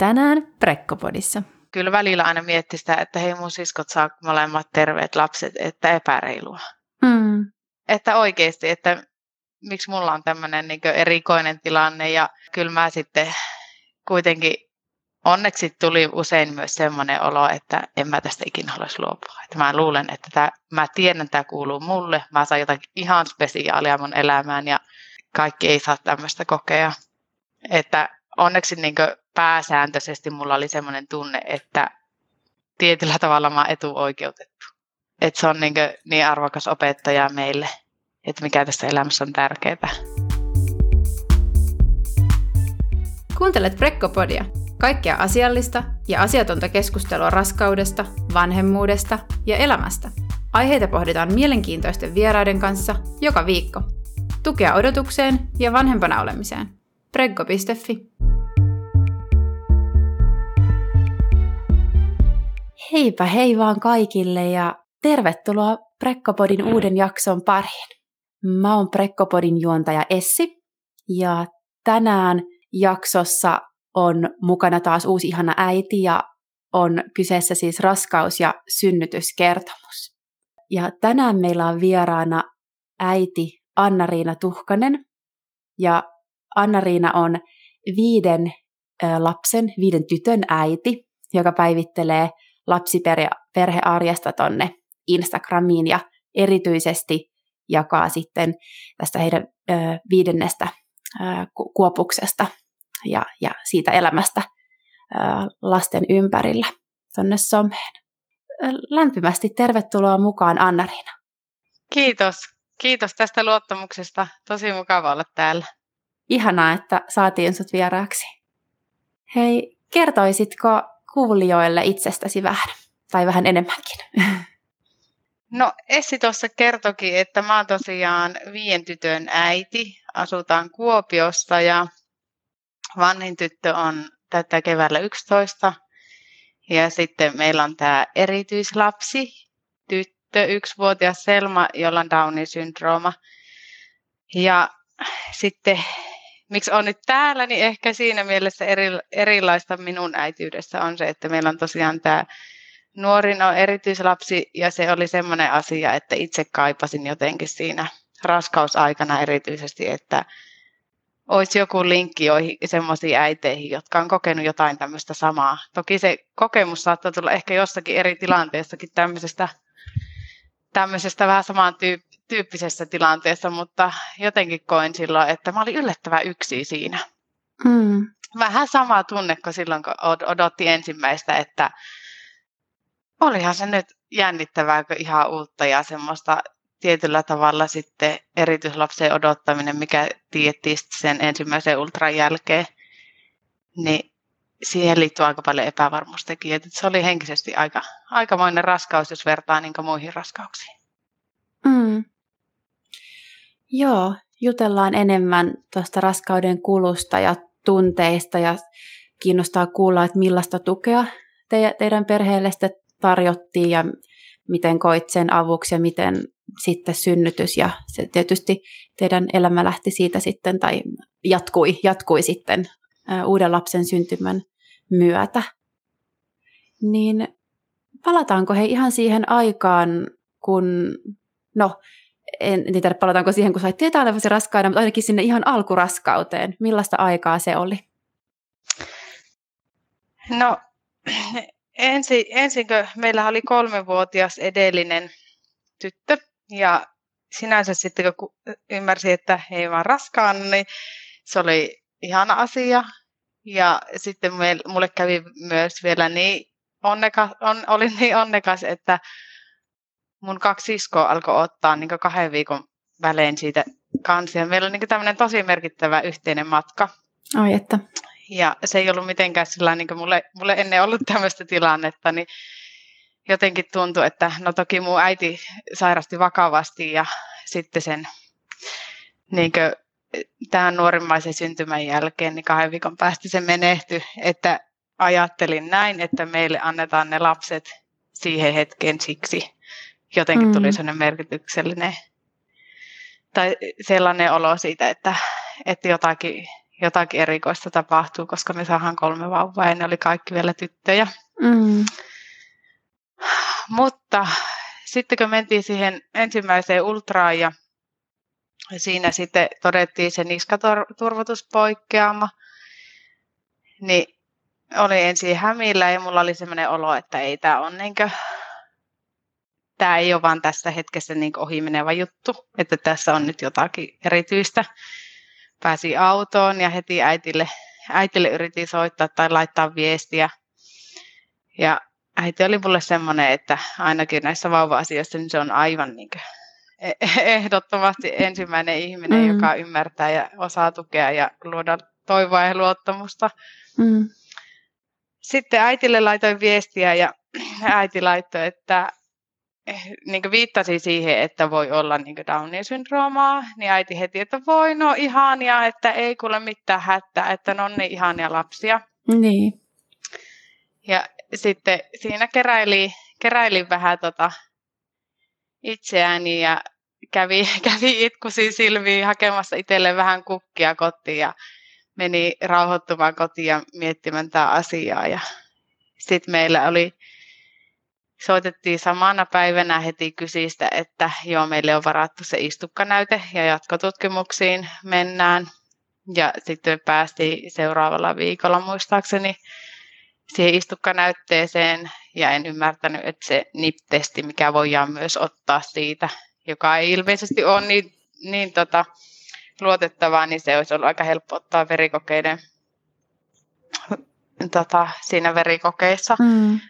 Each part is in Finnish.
Tänään Prekkopodissa. Kyllä välillä aina miettii sitä, että hei mun siskot saa molemmat terveet lapset, että epäreilua. Mm. Että oikeasti, että miksi mulla on tämmöinen niin erikoinen tilanne ja kyllä mä sitten kuitenkin onneksi tuli usein myös semmoinen olo, että en mä tästä ikinä haluaisi luopua. Että mä luulen, että tämä, mä tiedän, että tämä kuuluu mulle. Mä saan jotakin ihan spesiaalia mun elämään ja kaikki ei saa tämmöistä kokea. Että onneksi niin pääsääntöisesti mulla oli semmoinen tunne, että tietyllä tavalla mä oon etuoikeutettu. Että se on niin, niin arvokas opettaja meille, että mikä tässä elämässä on tärkeää. Kuuntelet Prekkopodia, kaikkea asiallista ja asiatonta keskustelua raskaudesta, vanhemmuudesta ja elämästä. Aiheita pohditaan mielenkiintoisten vieraiden kanssa joka viikko. Tukea odotukseen ja vanhempana olemiseen. Preggo.fi Heipä hei vaan kaikille ja tervetuloa Prekkopodin uuden jakson pariin. Mä oon Prekkopodin juontaja Essi ja tänään jaksossa on mukana taas uusi ihana äiti ja on kyseessä siis raskaus- ja synnytyskertomus. Ja tänään meillä on vieraana äiti Anna-Riina Tuhkanen. Ja Anna-Riina on viiden lapsen, viiden tytön äiti, joka päivittelee lapsiperhearjesta tonne Instagramiin ja erityisesti jakaa sitten tästä heidän viidennestä kuopuksesta ja, ja siitä elämästä lasten ympärillä tuonne someen. Lämpimästi tervetuloa mukaan Anna-Riina. Kiitos. Kiitos tästä luottamuksesta. Tosi mukava olla täällä. Ihanaa, että saatiin sut vieraaksi. Hei, kertoisitko kuulijoille itsestäsi vähän, tai vähän enemmänkin? No Essi tuossa kertokin, että mä oon tosiaan viien tytön äiti, asutaan Kuopiosta ja vanhin tyttö on tätä keväällä 11 ja sitten meillä on tämä erityislapsi, tyttö, yksivuotias Selma, jolla on Downin syndrooma. Ja sitten miksi on nyt täällä, niin ehkä siinä mielessä eri, erilaista minun äityydessä on se, että meillä on tosiaan tämä nuorin on erityislapsi ja se oli semmoinen asia, että itse kaipasin jotenkin siinä raskausaikana erityisesti, että olisi joku linkki joihin semmoisiin äiteihin, jotka on kokenut jotain tämmöistä samaa. Toki se kokemus saattaa tulla ehkä jossakin eri tilanteessakin tämmöisestä, tämmöisestä vähän samaan tyyppisessä tilanteessa, mutta jotenkin koin silloin, että mä olin yllättävän yksi siinä. Mm. Vähän sama tunne kuin silloin, kun odotti ensimmäistä, että olihan se nyt jännittävää ihan uutta ja semmoista tietyllä tavalla sitten erityislapsen odottaminen, mikä tiettiin sen ensimmäisen ultran jälkeen, niin siihen liittyy aika paljon epävarmuustekijöitä. Se oli henkisesti aika, aikamoinen raskaus, jos vertaa niin muihin raskauksiin. Joo, jutellaan enemmän tuosta raskauden kulusta ja tunteista ja kiinnostaa kuulla, että millaista tukea te, teidän perheelle sitten tarjottiin ja miten koit sen avuksi ja miten sitten synnytys ja se tietysti teidän elämä lähti siitä sitten tai jatkui, jatkui sitten uuden lapsen syntymän myötä. Niin palataanko he ihan siihen aikaan, kun, no en tiedä palataanko siihen, kun sait tietää olevasi raskaana, mutta ainakin sinne ihan alkuraskauteen. Millaista aikaa se oli? No ensi, ensinkö meillä oli kolmevuotias edellinen tyttö ja sinänsä sitten kun ymmärsin, että ei vaan raskaana, niin se oli ihana asia. Ja sitten mulle kävi myös vielä niin onnekas, on, olin niin onnekas, että mun kaksi siskoa alkoi ottaa niin kahden viikon välein siitä kansia. Meillä on niin tämmöinen tosi merkittävä yhteinen matka. Ai että. Ja se ei ollut mitenkään sillä niin mulle, mulle ennen ollut tämmöistä tilannetta, niin jotenkin tuntui, että no toki mun äiti sairasti vakavasti ja sitten sen niin tämän nuorimmaisen syntymän jälkeen, niin kahden viikon päästä se menehtyi, että ajattelin näin, että meille annetaan ne lapset siihen hetkeen siksi, jotenkin mm. tuli sellainen merkityksellinen tai sellainen olo siitä, että, että jotakin, jotakin erikoista tapahtuu, koska me saadaan kolme vauvaa ja ne oli kaikki vielä tyttöjä. Mm. Mutta sitten kun mentiin siihen ensimmäiseen ultraan ja siinä sitten todettiin se niskaturvotuspoikkeama, niin oli ensin hämillä ja mulla oli sellainen olo, että ei tämä on niinkö, tämä ei ole vaan tässä hetkessä niin ohi menevä juttu, että tässä on nyt jotakin erityistä. Pääsi autoon ja heti äitille, äitille yritin soittaa tai laittaa viestiä. Ja äiti oli mulle semmoinen, että ainakin näissä vauva-asioissa niin se on aivan niin kuin ehdottomasti ensimmäinen ihminen, mm. joka ymmärtää ja osaa tukea ja luoda toivoa ja luottamusta. Mm. Sitten äitille laitoin viestiä ja äiti laittoi, että niin viittasi siihen, että voi olla niin Downin syndroomaa, niin äiti heti, että voi, no ihania, että ei kuule mitään hätää, että ne on niin ihania lapsia. Niin. Ja sitten siinä keräili, keräilin vähän tota itseäni ja kävi, kävi itkusi silmiin hakemassa itselle vähän kukkia kotiin ja meni rauhoittumaan kotiin ja miettimään tätä asiaa. Ja sitten meillä oli, soitettiin samana päivänä heti kysistä, että joo, meille on varattu se istukkanäyte ja jatkotutkimuksiin mennään. Ja sitten päästiin seuraavalla viikolla muistaakseni siihen istukkanäytteeseen ja en ymmärtänyt, että se NIP-testi, mikä voidaan myös ottaa siitä, joka ei ilmeisesti ole niin, niin tota, luotettavaa, niin se olisi ollut aika helppo ottaa verikokeiden tota, siinä verikokeissa. Mm.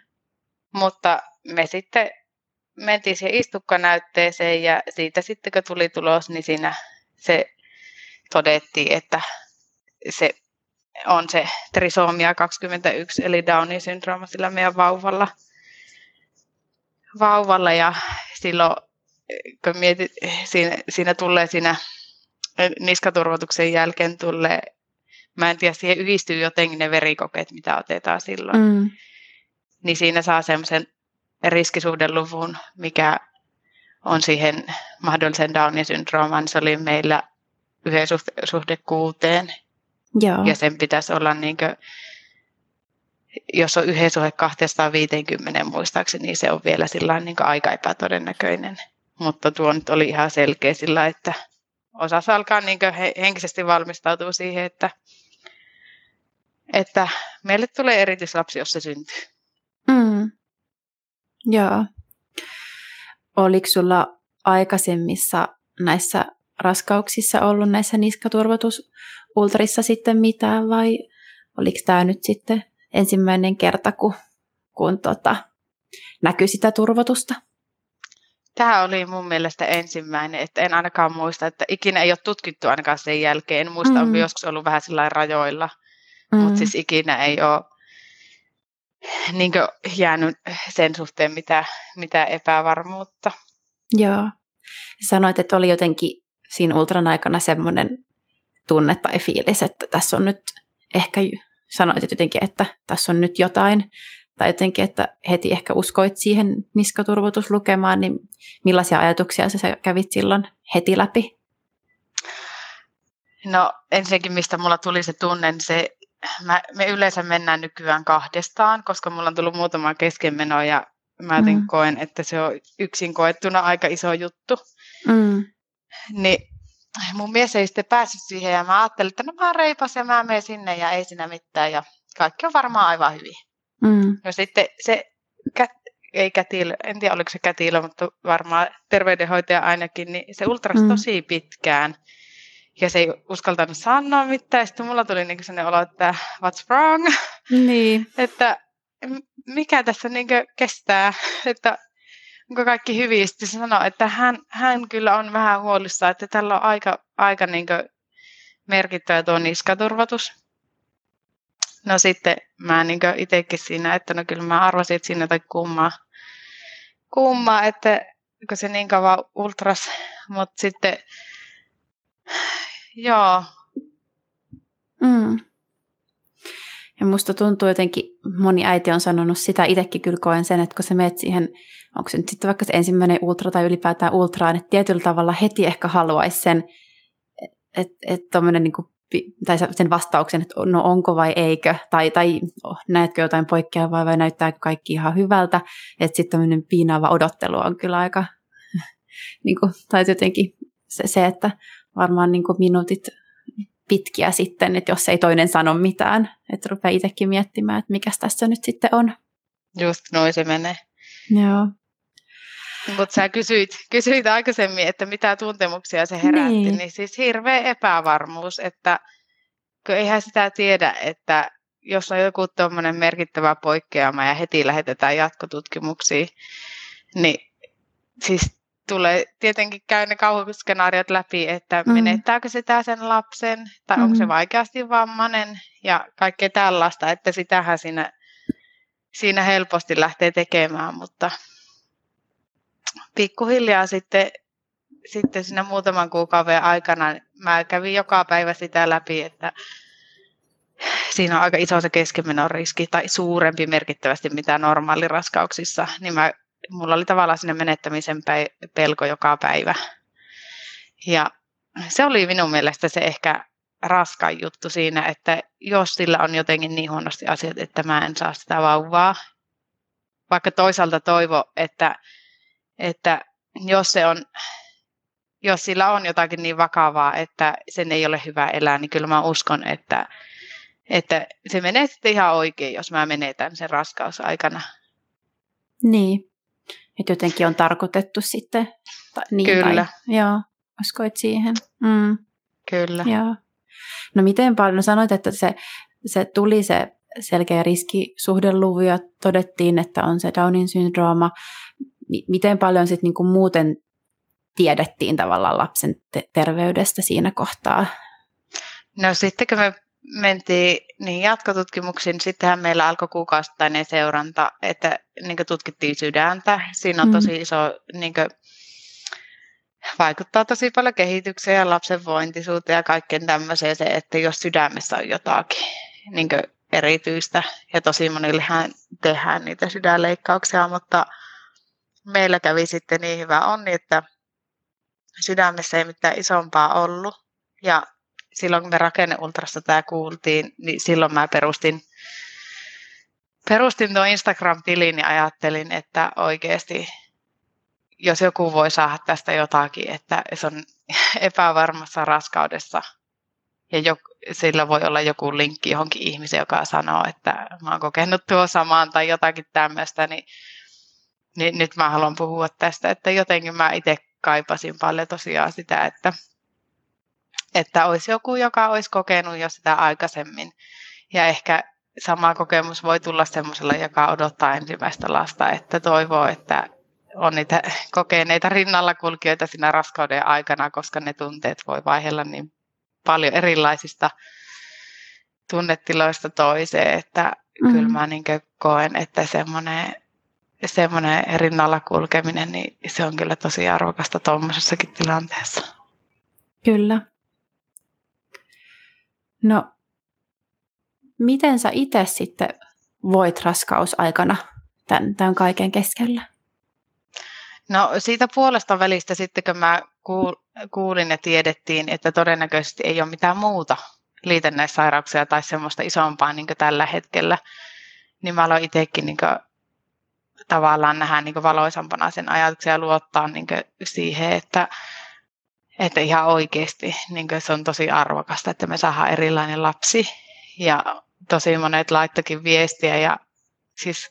Mutta me sitten mentiin siihen istukkanäytteeseen ja siitä sitten kun tuli tulos, niin siinä se todettiin, että se on se trisomia 21, eli Downin syndrooma sillä meidän vauvalla. vauvalla ja silloin, kun mietit, siinä, siinä tulee siinä niskaturvotuksen jälkeen tulee, mä en tiedä, siihen yhdistyy jotenkin ne verikokeet, mitä otetaan silloin. Mm. Niin siinä saa semmoisen riskisuhdeluvun, mikä on siihen mahdollisen Downin syndrooman. Se oli meillä yhden suhde, kuuteen. Joo. Ja sen pitäisi olla niin kuin, jos on yhden suhde 250 muistaakseni, niin se on vielä sillä niin aika epätodennäköinen. Mutta tuo nyt oli ihan selkeä sillä, että osassa alkaa niin henkisesti valmistautua siihen, että, että meille tulee erityislapsi, jos se syntyy. Mm. Joo. Oliko sulla aikaisemmissa näissä raskauksissa ollut näissä niskaturvotusultrissa sitten mitään vai oliko tämä nyt sitten ensimmäinen kerta, kun, kun tota, näkyi sitä turvotusta? Tämä oli mun mielestä ensimmäinen, että en ainakaan muista, että ikinä ei ole tutkittu ainakaan sen jälkeen. En muista, mm. onko joskus ollut vähän sillä rajoilla, mm. mutta siis ikinä ei ole niin jäänyt sen suhteen mitä, mitä epävarmuutta. Joo. Sanoit, että oli jotenkin siinä ultran aikana semmoinen tunne tai fiilis, että tässä on nyt ehkä, sanoit jotenkin, että tässä on nyt jotain tai jotenkin, että heti ehkä uskoit siihen niskaturvotuslukemaan, niin millaisia ajatuksia sä kävit silloin heti läpi? No ensinnäkin, mistä mulla tuli se tunne, niin se, mä, me yleensä mennään nykyään kahdestaan, koska mulla on tullut muutama keskenmeno ja mä mm. koen, että se on yksin koettuna aika iso juttu. Mm. Niin mun mies ei sitten päässyt siihen ja mä ajattelin, että no mä reipas ja mä menen sinne ja ei siinä mitään ja kaikki on varmaan aivan hyvin. Mm. No sitten se, kät, ei kätilö, en tiedä oliko se kätilö, mutta varmaan terveydenhoitaja ainakin, niin se ultrasi mm. tosi pitkään. Ja se ei uskaltanut sanoa mitään. Sitten mulla tuli niin sellainen olo, että what's wrong? Niin. että mikä tässä niin kestää, että onko kaikki hyvin. Sitten se sanoi, että hän, hän kyllä on vähän huolissaan, että tällä on aika, aika niin merkittävä tuo niskaturvatus. No sitten mä niin itsekin siinä, että no kyllä mä arvasin, että siinä jotain kummaa, kummaa että kun se niin kauan ultras, mutta sitten joo. Mm. Ja musta tuntuu jotenkin, moni äiti on sanonut sitä, itsekin kyllä koen sen, että kun sä menet siihen, onko se nyt sitten vaikka se ensimmäinen ultra tai ylipäätään ultraan, että tietyllä tavalla heti ehkä haluaisi sen, että et, tuommoinen niin tai sen vastauksen, että no onko vai eikö, tai, tai näetkö jotain poikkeavaa vai näyttääkö kaikki ihan hyvältä, että sitten tämmöinen piinaava odottelu on kyllä aika, niin kuin, tai jotenkin se, se, että varmaan niin kuin minuutit pitkiä sitten, että jos ei toinen sano mitään, että rupeaa itsekin miettimään, että mikä tässä nyt sitten on. Just noin se menee. Joo. Mutta sä kysyit, kysyit aikaisemmin, että mitä tuntemuksia se herätti, niin, niin siis hirveä epävarmuus, että kun eihän sitä tiedä, että jos on joku tuommoinen merkittävä poikkeama ja heti lähetetään jatkotutkimuksiin, niin siis tulee tietenkin käy ne kauhuskenaariot läpi, että mm. menettääkö sitä sen lapsen, tai mm. onko se mm. vaikeasti vammainen, ja kaikkea tällaista, että sitähän siinä, siinä helposti lähtee tekemään, mutta pikkuhiljaa sitten, sitten siinä muutaman kuukauden aikana mä kävin joka päivä sitä läpi, että siinä on aika iso se keskimenon riski tai suurempi merkittävästi mitä normaaliraskauksissa, niin mä, mulla oli tavallaan sinne menettämisen pelko joka päivä. Ja se oli minun mielestä se ehkä raskain juttu siinä, että jos sillä on jotenkin niin huonosti asiat, että mä en saa sitä vauvaa, vaikka toisaalta toivo, että että jos se on, jos sillä on jotakin niin vakavaa, että sen ei ole hyvä elää, niin kyllä mä uskon, että, että se menee sitten ihan oikein, jos mä menetän sen raskausaikana. Niin, että jotenkin on tarkoitettu sitten. Ta, niin, kyllä. Tai, joo, uskoit siihen. Mm. Kyllä. Joo. No miten paljon, no sanoit, että se, se tuli se selkeä riskisuhdeluvu ja todettiin, että on se Downin syndrooma miten paljon sitten niinku muuten tiedettiin tavallaan lapsen te- terveydestä siinä kohtaa? No sitten kun me mentiin niin jatkotutkimuksiin, sittenhän meillä alkoi kuukausittainen seuranta, että niin tutkittiin sydäntä. Siinä on mm. tosi iso, niin kuin, vaikuttaa tosi paljon kehitykseen ja lapsen vointisuuteen ja kaikkeen tämmöiseen se, että jos sydämessä on jotakin niin erityistä, ja tosi monillehän tehdään niitä sydänleikkauksia, mutta meillä kävi sitten niin hyvä onni, että sydämessä ei mitään isompaa ollut. Ja silloin kun me rakenneultrasta tämä kuultiin, niin silloin mä perustin, perustin tuon Instagram-tilin ja ajattelin, että oikeasti jos joku voi saada tästä jotakin, että se on epävarmassa raskaudessa ja jo, sillä voi olla joku linkki johonkin ihmiseen, joka sanoo, että mä oon kokenut tuo samaan tai jotakin tämmöistä, niin niin nyt mä haluan puhua tästä, että jotenkin mä itse kaipasin paljon tosiaan sitä, että, että olisi joku, joka olisi kokenut jo sitä aikaisemmin. Ja ehkä sama kokemus voi tulla semmoisella, joka odottaa ensimmäistä lasta, että toivoo, että on niitä kokeneita rinnalla kulkijoita siinä raskauden aikana, koska ne tunteet voi vaihella niin paljon erilaisista tunnetiloista toiseen, että mm-hmm. kyllä mä niin koen, että semmoinen semmoinen rinnalla kulkeminen, niin se on kyllä tosi arvokasta tuommoisessakin tilanteessa. Kyllä. No, miten sä itse sitten voit raskausaikana tämän, tämän kaiken keskellä? No siitä puolesta välistä sitten, kun mä kuulin ja tiedettiin, että todennäköisesti ei ole mitään muuta liitännäissairauksia tai semmoista isompaa niin tällä hetkellä, niin mä aloin itsekin niin tavallaan nähdä niin valoisampana sen ajatuksen ja luottaa niin siihen, että, että ihan oikeasti niin se on tosi arvokasta, että me saadaan erilainen lapsi. Ja tosi monet laittokin viestiä ja siis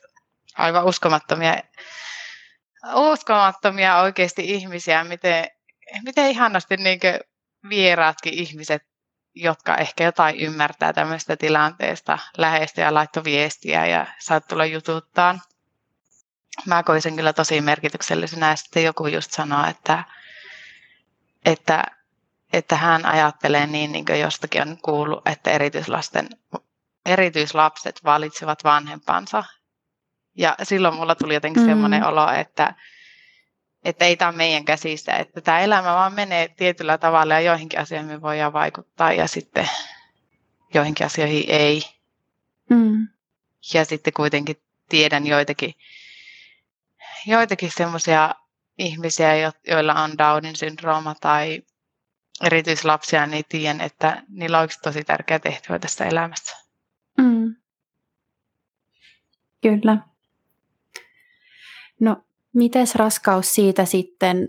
aivan uskomattomia, uskomattomia oikeasti ihmisiä, miten, miten ihanasti niin vieraatkin ihmiset, jotka ehkä jotain ymmärtää tämmöistä tilanteesta, läheistä ja laittoi viestiä ja saat tulla jututtaan mä koin sen kyllä tosi merkityksellisenä ja sitten joku just sanoi, että, että, että hän ajattelee niin, niin kuin jostakin on kuullut, että erityislasten, erityislapset valitsevat vanhempansa. Ja silloin mulla tuli jotenkin mm. semmoinen olo, että, että ei tämä meidän käsissä, että tämä elämä vaan menee tietyllä tavalla ja joihinkin asioihin me voidaan vaikuttaa ja sitten joihinkin asioihin ei. Mm. Ja sitten kuitenkin tiedän joitakin joitakin semmoisia ihmisiä, joilla on Downin syndrooma tai erityislapsia, niin tiedän, että niillä on oikeasti tosi tärkeä tehtävä tässä elämässä. Mm. Kyllä. No, miten raskaus siitä sitten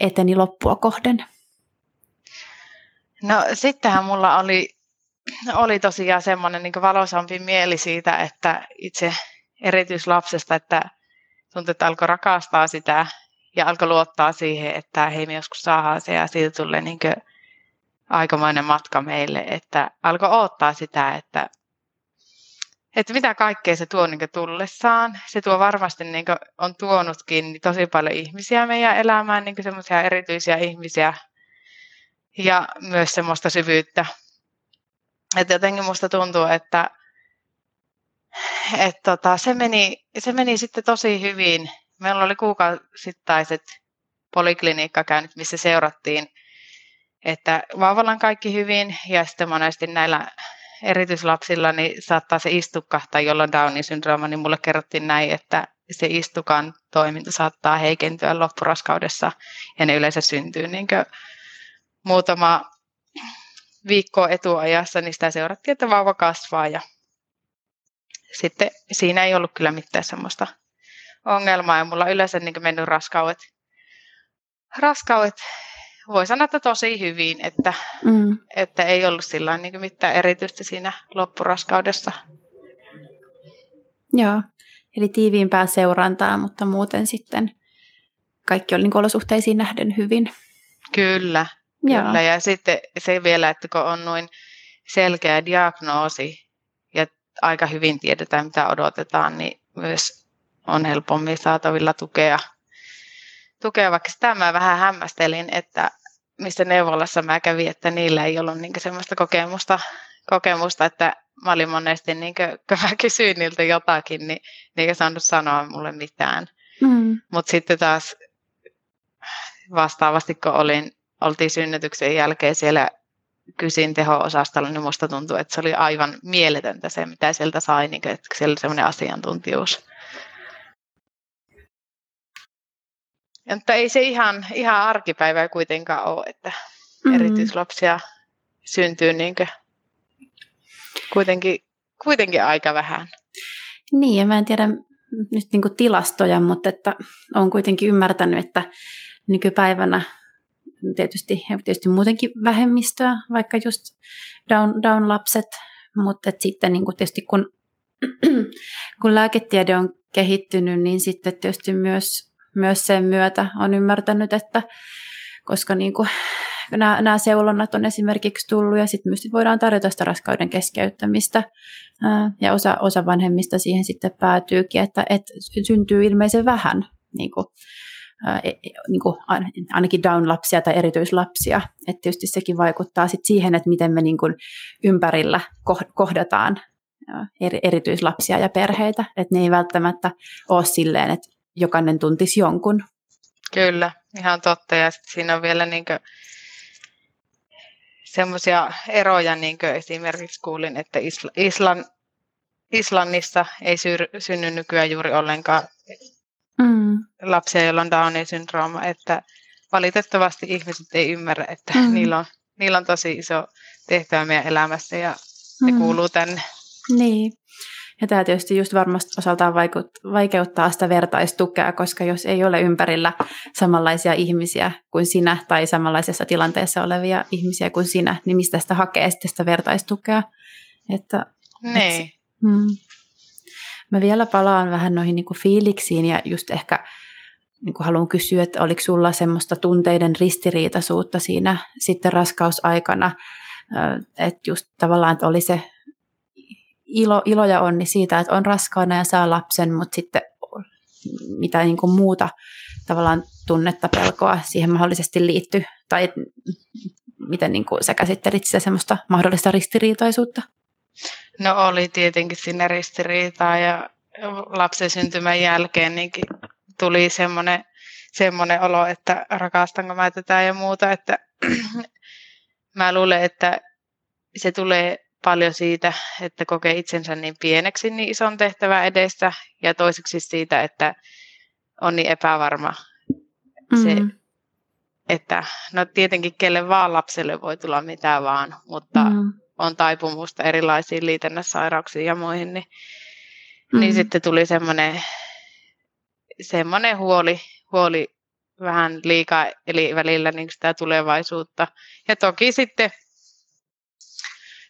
eteni loppua kohden? No sittenhän mulla oli, oli tosiaan semmoinen niin valoisampi mieli siitä, että itse erityislapsesta, että tuntui, että alkoi rakastaa sitä ja alkoi luottaa siihen, että hei me joskus saadaan se ja siitä tulee niin aikamoinen matka meille, että alkoi odottaa sitä, että, että mitä kaikkea se tuo niin tullessaan. Se tuo varmasti niin on tuonutkin niin tosi paljon ihmisiä meidän elämään, niin semmoisia erityisiä ihmisiä ja myös semmoista syvyyttä. Että jotenkin musta tuntuu, että, että tota, se, meni, se meni sitten tosi hyvin. Meillä oli kuukausittaiset poliklinikkakäynnit, missä seurattiin, että vauvalla kaikki hyvin ja sitten monesti näillä erityislapsilla niin saattaa se istukahtaa, jolloin Downin syndrooma, niin mulle kerrottiin näin, että se istukan toiminta saattaa heikentyä loppuraskaudessa ja ne yleensä syntyy niin muutama viikko etuajassa, niin sitä seurattiin, että vauva kasvaa ja sitten siinä ei ollut kyllä mitään semmoista ongelmaa ja mulla on yleensä niin mennyt raskaudet, raskaudet voi sanoa, että tosi hyvin, että, mm. että ei ollut sillä niin mitään erityistä siinä loppuraskaudessa. Joo, eli tiiviimpää seurantaa, mutta muuten sitten kaikki oli niin olosuhteisiin nähden hyvin. Kyllä, Kyllä, ja sitten se vielä, että kun on noin selkeä diagnoosi ja aika hyvin tiedetään, mitä odotetaan, niin myös on helpommin saatavilla tukea. tukea. Vaikka sitä mä vähän hämmästelin, että mistä neuvolassa mä kävin, että niillä ei ollut niin semmoista kokemusta, kokemusta, että mä olin monesti, niin kuin, kun mä kysyin niiltä jotakin, niin ne ei saanut sanoa mulle mitään. Mm. Mutta sitten taas vastaavasti, kun olin oltiin synnytyksen jälkeen siellä kysin teho-osastolla, niin musta tuntuu, että se oli aivan mieletöntä se, mitä sieltä sai, niin että siellä oli semmoinen asiantuntijuus. Mutta ei se ihan, ihan arkipäivää kuitenkaan ole, että mm-hmm. erityislapsia syntyy niin kuitenkin, kuitenkin aika vähän. Niin, ja mä en tiedä nyt niin tilastoja, mutta että olen kuitenkin ymmärtänyt, että nykypäivänä tietysti, tietysti muutenkin vähemmistöä, vaikka just down, down-lapset, mutta sitten niin kuin tietysti kun, kun lääketiede on kehittynyt, niin sitten tietysti myös, myös sen myötä on ymmärtänyt, että koska niin kuin nämä, nämä seulonnat on esimerkiksi tullut ja sitten myös voidaan tarjota sitä raskauden keskeyttämistä ja osa, osa vanhemmista siihen sitten päätyykin, että, että syntyy ilmeisen vähän niin kuin E, e, niin kuin ainakin down-lapsia tai erityislapsia. Että tietysti sekin vaikuttaa sit siihen, että miten me niin kuin ympärillä kohdataan erityislapsia ja perheitä. Että ne ei välttämättä ole silleen, että jokainen tuntisi jonkun. Kyllä, ihan totta. Ja siinä on vielä niin semmoisia eroja, niin kuin esimerkiksi kuulin, että Islan, Islannissa ei synny nykyään juuri ollenkaan mm. lapsia, joilla on Downin syndrooma, että valitettavasti ihmiset ei ymmärrä, että mm. niillä, on, niillä on tosi iso tehtävä meidän elämässä ja ne mm. kuuluu tänne. Niin. Ja tämä tietysti just varmasti osaltaan vaikeuttaa sitä vertaistukea, koska jos ei ole ympärillä samanlaisia ihmisiä kuin sinä tai samanlaisessa tilanteessa olevia ihmisiä kuin sinä, niin mistä sitä hakee sitten sitä vertaistukea? Että, niin. Et, mm. Mä vielä palaan vähän noihin niin kuin fiiliksiin ja just ehkä niin kuin haluan kysyä, että oliko sulla semmoista tunteiden ristiriitaisuutta siinä sitten raskausaikana, että just tavallaan, että oli se ilo, ilo ja onni siitä, että on raskaana ja saa lapsen, mutta sitten mitä niin kuin muuta tavallaan tunnetta, pelkoa siihen mahdollisesti liittyy, tai miten niin kuin sä käsittelit sitä semmoista mahdollista ristiriitaisuutta? No oli tietenkin sinne ristiriitaa ja lapsen syntymän jälkeen niin tuli semmoinen, semmoinen olo, että rakastanko mä tätä ja muuta, että mä luulen, että se tulee paljon siitä, että kokee itsensä niin pieneksi niin ison tehtävän edessä ja toiseksi siitä, että on niin epävarma mm-hmm. se että no tietenkin kelle vaan lapselle voi tulla mitä vaan, mutta mm. on taipumusta erilaisiin liitännäissairauksiin ja muihin, niin, mm. niin sitten tuli semmoinen, semmoinen huoli, huoli vähän liikaa, eli välillä niin sitä tulevaisuutta. Ja toki sitten,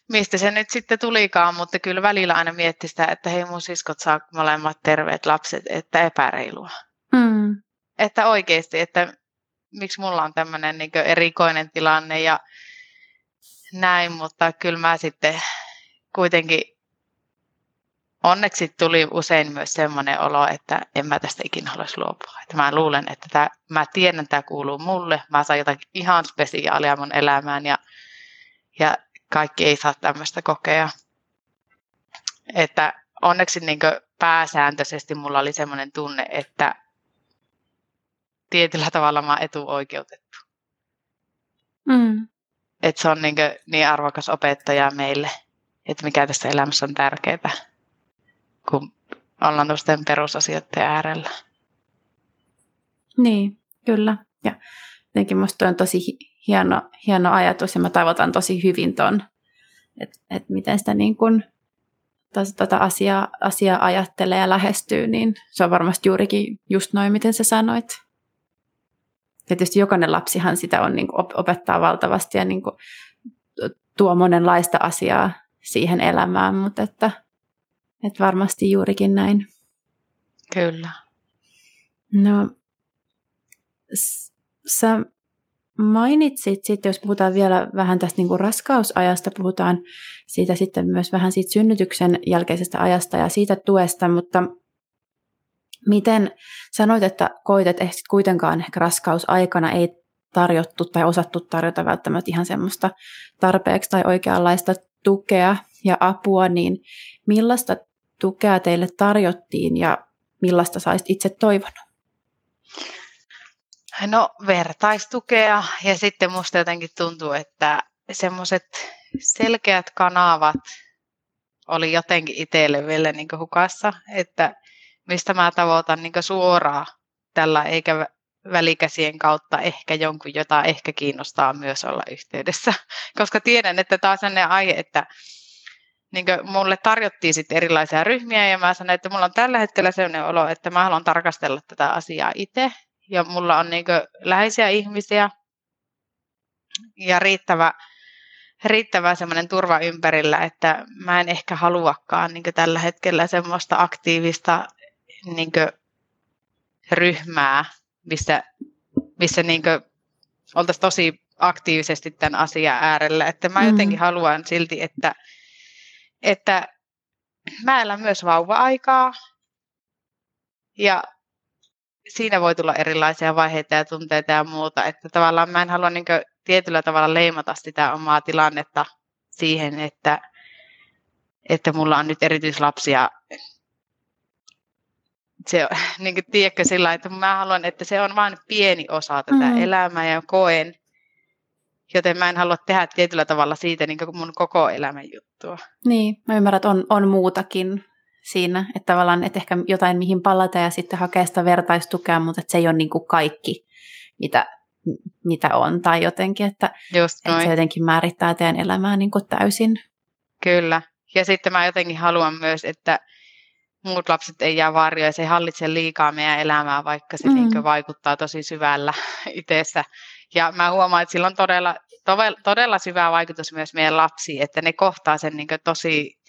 mistä se nyt sitten tulikaan, mutta kyllä välillä aina mietti sitä, että hei mun siskot saa molemmat terveet lapset, että epäreilua. Mm. Että oikeasti, että miksi mulla on tämmöinen niin erikoinen tilanne ja näin, mutta kyllä mä sitten kuitenkin onneksi tuli usein myös semmoinen olo, että en mä tästä ikinä haluaisi luopua. Että mä luulen, että tämä, mä tiedän, että tämä kuuluu mulle. Mä saan jotakin ihan spesiaalia mun elämään ja, ja kaikki ei saa tämmöistä kokea. Että onneksi niin pääsääntöisesti mulla oli semmoinen tunne, että tietyllä tavalla mä oon etuoikeutettu. Mm. Että se on niin, kuin, niin arvokas opettaja meille, että mikä tässä elämässä on tärkeää, kun ollaan tuosten perusasioiden äärellä. Niin, kyllä. Ja jotenkin musta on tosi hieno, hieno ajatus ja mä tavoitan tosi hyvin ton, että et miten sitä niin kun, tota asiaa, asiaa ajattelee ja lähestyy, niin se on varmasti juurikin just noin, miten sä sanoit. Tietysti jokainen lapsihan sitä on, niin opettaa valtavasti ja niin tuo monenlaista asiaa siihen elämään, mutta että, että varmasti juurikin näin. Kyllä. No, sä mainitsit sitten, jos puhutaan vielä vähän tästä niin kuin raskausajasta, puhutaan siitä sitten myös vähän siitä synnytyksen jälkeisestä ajasta ja siitä tuesta, mutta Miten sanoit, että koit, että kuitenkaan ehkä raskausaikana ei tarjottu tai osattu tarjota välttämättä ihan semmoista tarpeeksi tai oikeanlaista tukea ja apua, niin millaista tukea teille tarjottiin ja millaista saisit itse toivonut? No vertaistukea ja sitten musta jotenkin tuntuu, että semmoiset selkeät kanavat oli jotenkin itselle vielä niin hukassa, että mistä mä tavoitan niin suoraan tällä eikä välikäsien kautta ehkä jonkun, jota ehkä kiinnostaa myös olla yhteydessä. Koska tiedän, että tämä on sellainen aihe, että niin mulle tarjottiin sitten erilaisia ryhmiä ja mä sanoin, että mulla on tällä hetkellä sellainen olo, että mä haluan tarkastella tätä asiaa itse ja mulla on niin läheisiä ihmisiä ja riittävä, riittävä semmoinen turva ympärillä, että mä en ehkä haluakaan niin tällä hetkellä semmoista aktiivista niin ryhmää, missä, missä niin oltaisiin tosi aktiivisesti tämän asian äärellä. Että mä jotenkin mm. haluan silti, että, että mä elän myös vauva-aikaa ja siinä voi tulla erilaisia vaiheita ja tunteita ja muuta. Että tavallaan mä en halua niin tietyllä tavalla leimata sitä omaa tilannetta siihen, että, että mulla on nyt erityislapsia se, niin kuin, tiedätkö, sillä että mä haluan, että se on vain pieni osa tätä mm. elämää ja koen, joten mä en halua tehdä tietyllä tavalla siitä niin mun koko elämän juttua. Niin, mä ymmärrän, että on, on muutakin siinä, että tavallaan, että ehkä jotain mihin palata ja sitten hakea sitä vertaistukea, mutta että se ei ole niin kuin kaikki, mitä, mitä on, tai jotenkin, että, että se jotenkin määrittää teidän elämää niin kuin täysin. Kyllä, ja sitten mä jotenkin haluan myös, että muut lapset ei jää varjoon ja se ei hallitse liikaa meidän elämää, vaikka se mm. niin vaikuttaa tosi syvällä itsessä. Ja mä huomaan, että sillä on todella, todella, todella syvä vaikutus myös meidän lapsiin, että ne kohtaa sen niin tosi,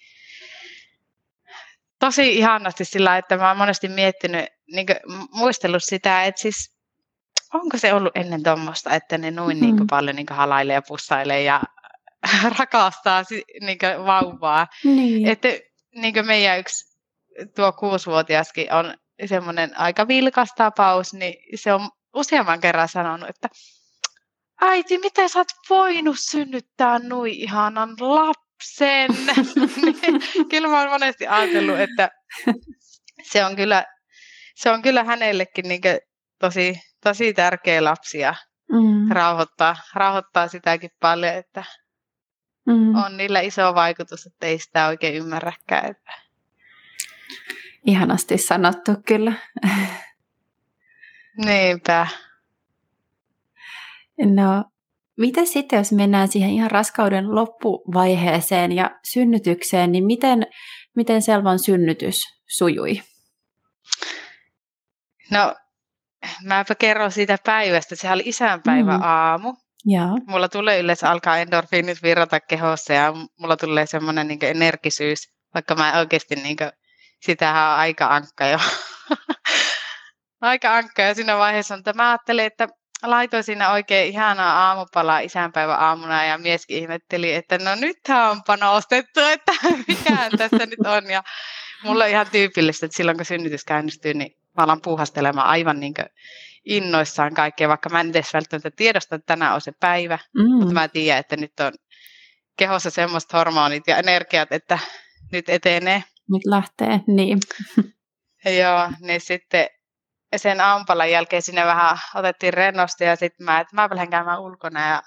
tosi ihanasti sillä, että mä oon monesti miettinyt, niin muistellut sitä, että siis onko se ollut ennen tuommoista, että ne noin mm. niin paljon niin halailee ja pussailee ja rakastaa niin vauvaa. Niin. Että niin meidän yksi tuo kuusivuotiaskin on semmoinen aika vilkas tapaus, niin se on useamman kerran sanonut, että äiti, miten sä oot voinut synnyttää nui ihanan lapsen? Niin kyllä mä oon monesti ajatellut, että se on kyllä, se on kyllä hänellekin niin tosi, tosi tärkeä lapsi ja mm. rauhoittaa, rauhoittaa sitäkin paljon, että mm. on niillä iso vaikutus, että ei sitä oikein ymmärräkään. Että Ihanasti sanottu kyllä. Niinpä. No, miten sitten, jos mennään siihen ihan raskauden loppuvaiheeseen ja synnytykseen, niin miten, miten Selvan synnytys sujui? No, mäpä kerron siitä päivästä. Sehän oli isänpäivä mm. aamu. Ja. Mulla tulee yleensä alkaa endorfiinit virrata kehossa ja mulla tulee semmoinen niin energisyys, vaikka mä oikeasti niin kuin, sitähän on aika ankka jo. aika ankka ja siinä vaiheessa, mutta mä ajattelin, että laitoin siinä oikein ihanaa aamupalaa isänpäivä aamuna ja mieskin ihmetteli, että no nythän on panostettu, että mikä tässä nyt on. Ja mulla on ihan tyypillistä, että silloin kun synnytys käynnistyy, niin mä alan puuhastelemaan aivan niin innoissaan kaikkea, vaikka mä en edes välttämättä tiedosta, että tänään on se päivä, mm. mutta mä tiedän, että nyt on kehossa semmoiset hormonit ja energiat, että nyt etenee. Nyt lähtee, niin. Joo, niin sitten sen aamupalan jälkeen sinne vähän otettiin rennosti ja sitten mä, että mä lähden käymään ulkona ja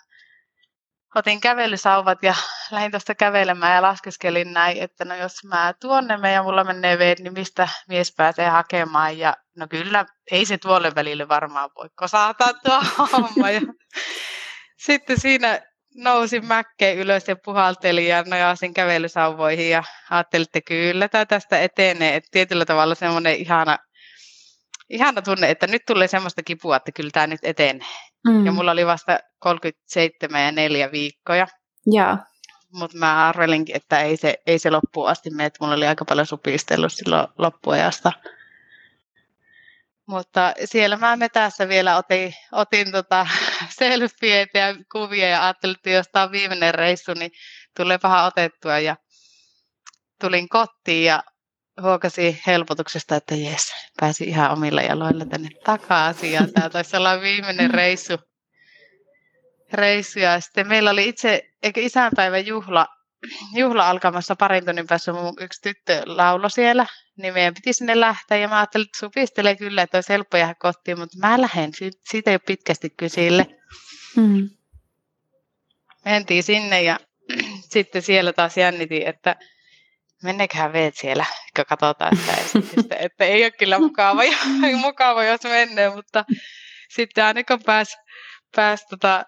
otin kävelysauvat ja lähdin tuosta kävelemään ja laskeskelin näin, että no jos mä tuonne me ja mulla menee veet, niin mistä mies pääsee hakemaan ja no kyllä, ei se tuolle välille varmaan voi kosata tuo homma. Ja sitten siinä nousin mäkkeen ylös ja puhaltelin ja nojasin kävelysauvoihin ja ajattelin, että kyllä tämä tästä etenee. Että tietyllä tavalla semmoinen ihana ihana tunne, että nyt tulee semmoista kipua, että kyllä tämä nyt etenee. Mm. Ja mulla oli vasta 37 ja neljä viikkoja. Ja. Mutta mä arvelinkin, että ei se, ei se loppuun asti mene, että mulla oli aika paljon supistellut silloin loppuajasta. Mutta siellä mä metässä vielä otin, otin tota selfieitä ja kuvia ja ajattelin, että jos tämä on viimeinen reissu, niin tulee vähän otettua. Ja tulin kotiin ja huokasi helpotuksesta, että jes, pääsi ihan omilla jaloilla tänne takaisin. Ja tämä taisi olla viimeinen reissu. reissu. Ja sitten meillä oli itse, eikö isänpäivän juhla, juhla alkamassa parin tunnin päässä mun yksi tyttö laulo siellä, niin meidän piti sinne lähteä ja mä ajattelin, että supistelee kyllä, että olisi helppo jäädä kotiin, mutta mä lähden, siitä ei ole pitkästi kysille. Mm. Mentiin sinne ja sitten siellä taas jännitin, että menneköhän veet siellä, kun katsotaan sitä esitystä, että ei ole kyllä mukava, mukava jos menee, mutta sitten aina kun pääsi pääs tota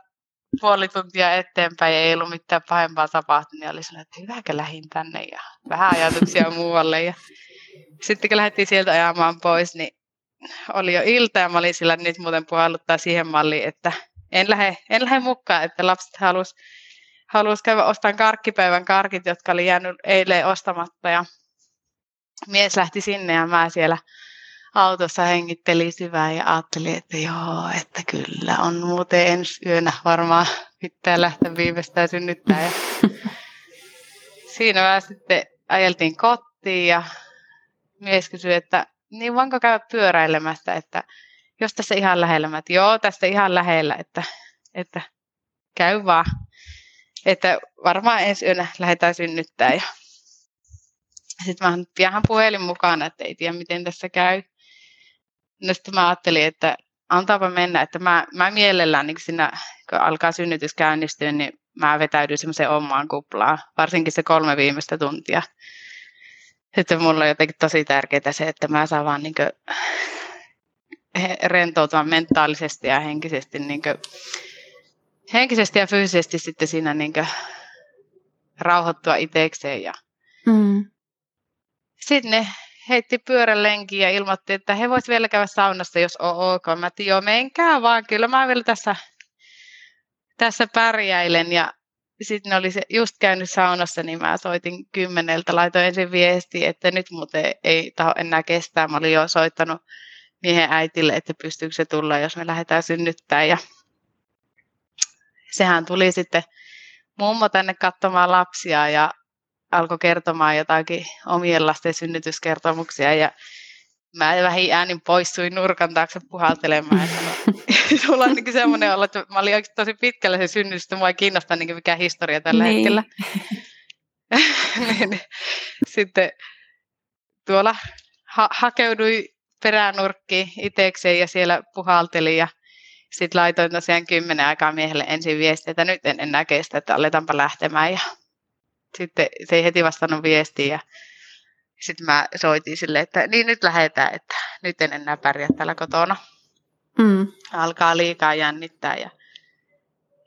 puoli tuntia eteenpäin ja ei ollut mitään pahempaa tapahtunut, niin oli sellainen, että hyväkö lähin tänne ja vähän ajatuksia muualle. Ja sitten kun lähdettiin sieltä ajamaan pois, niin oli jo ilta ja mä olin sillä nyt muuten puhalluttaa siihen malliin, että en lähde, en lähde mukaan, että lapset halusivat halusi käydä ostamaan karkkipäivän karkit, jotka oli jäänyt eilen ostamatta ja mies lähti sinne ja mä siellä autossa hengittelin syvään ja ajattelin, että joo, että kyllä on muuten ensi yönä varmaan pitää lähteä viimeistään synnyttää. Ja siinä mä sitten ajeltiin kotiin ja mies kysyi, että niin voinko käydä pyöräilemästä, että jos tässä ihan lähellä, mä, että joo, tästä ihan lähellä, että, että käy vaan että varmaan ensi yönä lähdetään synnyttää. Ja sitten mä pian puhelin mukana, että ei tiedä miten tässä käy. No sitten mä ajattelin, että antaapa mennä, että mä, mä mielellään niin siinä, kun alkaa synnytys käynnistyä, niin mä vetäydyn semmoiseen omaan kuplaan, varsinkin se kolme viimeistä tuntia. Sitten mulla on jotenkin tosi tärkeää se, että mä saan vaan niin rentoutua mentaalisesti ja henkisesti niin henkisesti ja fyysisesti sitten siinä niin rauhoittua itsekseen. Ja... Mm. Sitten ne heitti pyörän ja ilmoitti, että he voisivat vielä käydä saunassa, jos on ok. Mä että joo, menkää vaan, kyllä mä vielä tässä, tässä pärjäilen. Ja sitten ne oli se, just käynyt saunassa, niin mä soitin kymmeneltä, laitoin ensin viesti, että nyt muuten ei taho enää kestää. Mä olin jo soittanut miehen äitille, että pystyykö se tulla, jos me lähdetään synnyttämään. Ja sehän tuli sitten mummo tänne katsomaan lapsia ja alkoi kertomaan jotakin omien lasten synnytyskertomuksia ja mä vähin äänin poistuin nurkan taakse puhaltelemaan. Sulla on niin semmoinen olla, että mä olin oikeasti tosi pitkällä se synnytys, että mua ei kiinnosta niin mikä historia tällä niin. hetkellä. niin, sitten tuolla ha- hakeudui peränurkkiin itsekseen ja siellä puhalteli ja sitten laitoin tosiaan kymmenen aikaa miehelle ensin viestiä, että nyt en enää kestä, että aletaanpa lähtemään. Ja sitten se ei heti vastannut viestiä ja sitten mä soitin sille, että niin nyt lähdetään, että nyt en enää pärjää täällä kotona. Mm. Alkaa liikaa jännittää ja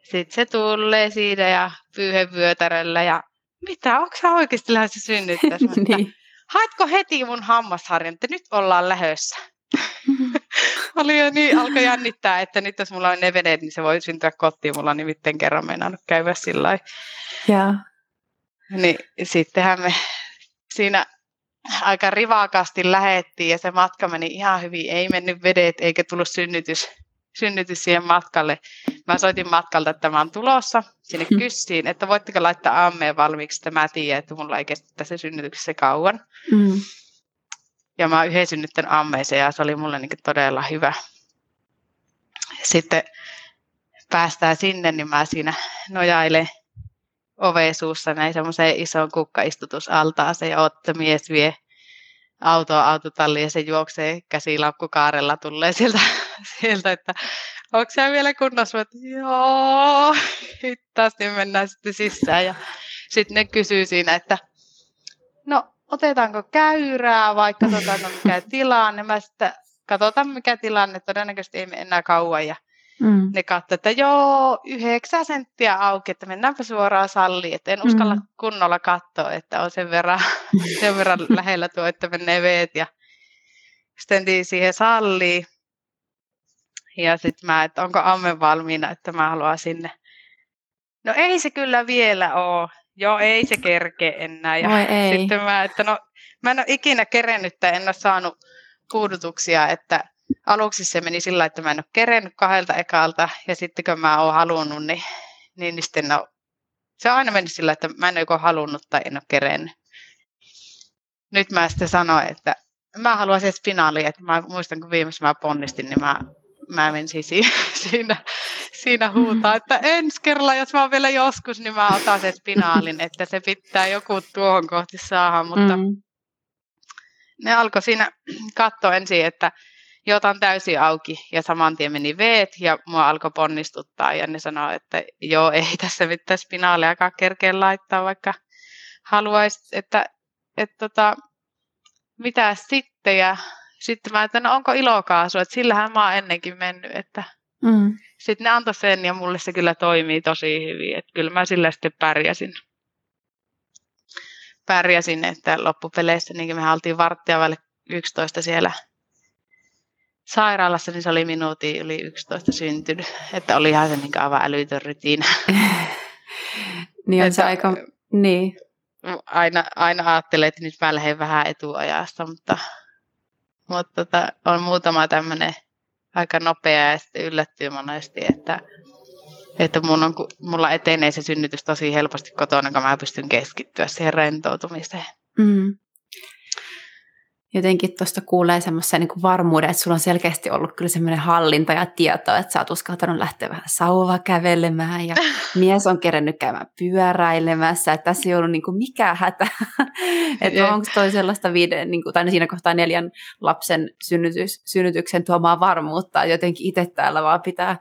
sitten se tulee siitä ja pyyhevyötäröllä ja mitä, onko sä oikeasti lähdössä synnyttää? niin. Haetko heti mun hammasharjan, että nyt ollaan lähössä? Oli jo niin, alkoi jännittää, että nyt jos mulla on ne vedet, niin se voi syntyä kotiin. Mulla on nimittäin kerran meinannut käydä sillä yeah. Niin sittenhän me siinä aika rivakasti lähettiin ja se matka meni ihan hyvin. Ei mennyt vedet eikä tullut synnytys, synnytys siihen matkalle. Mä soitin matkalta, että mä oon tulossa sinne mm. kyssiin, että voitteko laittaa ammeen valmiiksi, että mä tiedän, että mulla ei kestä tässä synnytyksessä kauan. Mm. Ja mä yhden synnyttänyt ammeeseen ja se oli mulle niin todella hyvä. Sitten päästään sinne, niin mä siinä nojailen ovesuussa näin semmoiseen isoon kukkaistutusaltaaseen ja Otto mies vie autoa autotalliin ja se juoksee käsilaukkukaarella tulee sieltä, sieltä että onko se vielä kunnossa? Että, Joo, hittaasti niin mennään sitten sisään ja sitten ne kysyy siinä, että no otetaanko käyrää vai katsotaanko mikä tilanne. Mä sitten katsotaan mikä tilanne, todennäköisesti ei enää kauan ja Mm. Ne katsoi, että joo, yhdeksän senttiä auki, että mennäänpä suoraan salliin. Että en uskalla mm. kunnolla katsoa, että on sen verran, sen verran lähellä tuo, että menee veet. Ja sitten siihen salliin. Ja sitten mä, että onko amme valmiina, että mä haluan sinne. No ei se kyllä vielä ole. Joo, ei se kerke enää. Ja ei. sitten mä, että no, mä en ole ikinä kerennyt tai en ole saanut puudutuksia, että aluksi se meni sillä että mä en ole kerennyt kahdelta ekalta, ja sitten kun mä oon halunnut, niin, niin, niin sitten no, se on aina mennyt sillä että mä en ole joko halunnut tai en ole kerennyt. Nyt mä sitten sanoin, että mä haluaisin spinaalia, että mä muistan, kun viimeksi mä ponnistin, niin mä, mä menin siinä, siinä, siinä huutaa, että ensi kerralla, jos mä oon vielä joskus, niin mä otan sen spinaalin, että se pitää joku tuohon kohti saada, mutta mm. ne alkoi siinä katsoa ensin, että jotan täysin auki ja saman tien meni veet ja mua alkoi ponnistuttaa ja ne sanoi, että joo, ei tässä mitään spinaaleakaan kerkeä laittaa, vaikka haluaisi, että, että tota, mitä sitten ja sitten mä että no onko ilokaasu, että sillähän mä oon ennenkin mennyt, että mm. sitten ne antoi sen ja mulle se kyllä toimii tosi hyvin, että kyllä mä sillä sitten pärjäsin. Pärjäsin, että loppupeleissä niin me oltiin varttia välillä 11 siellä sairaalassa, niin se oli minuutin yli 11 syntynyt. Että oli ihan se niin aivan älytön rytinä. niin on että, se aika, niin. Aina, aina ajattelee, että nyt mä lähden vähän etuajasta, mutta, mutta tota, on muutama tämmöinen aika nopea ja sitten yllättyy monesti, että, että mun on, mulla etenee se synnytys tosi helposti kotona, kun mä pystyn keskittyä siihen rentoutumiseen. Mm jotenkin tuosta kuulee semmoisen niin varmuuden, että sulla on selkeästi ollut kyllä semmoinen hallinta ja tieto, että sä oot uskaltanut lähteä vähän sauva kävelemään ja mies on kerennyt käymään pyöräilemässä, että tässä ei ollut niin kuin mikään hätä. että onko toi sellaista viiden, niin kuin, tai siinä kohtaa neljän lapsen synnytys, synnytyksen tuomaa varmuutta, jotenkin itse täällä vaan pitää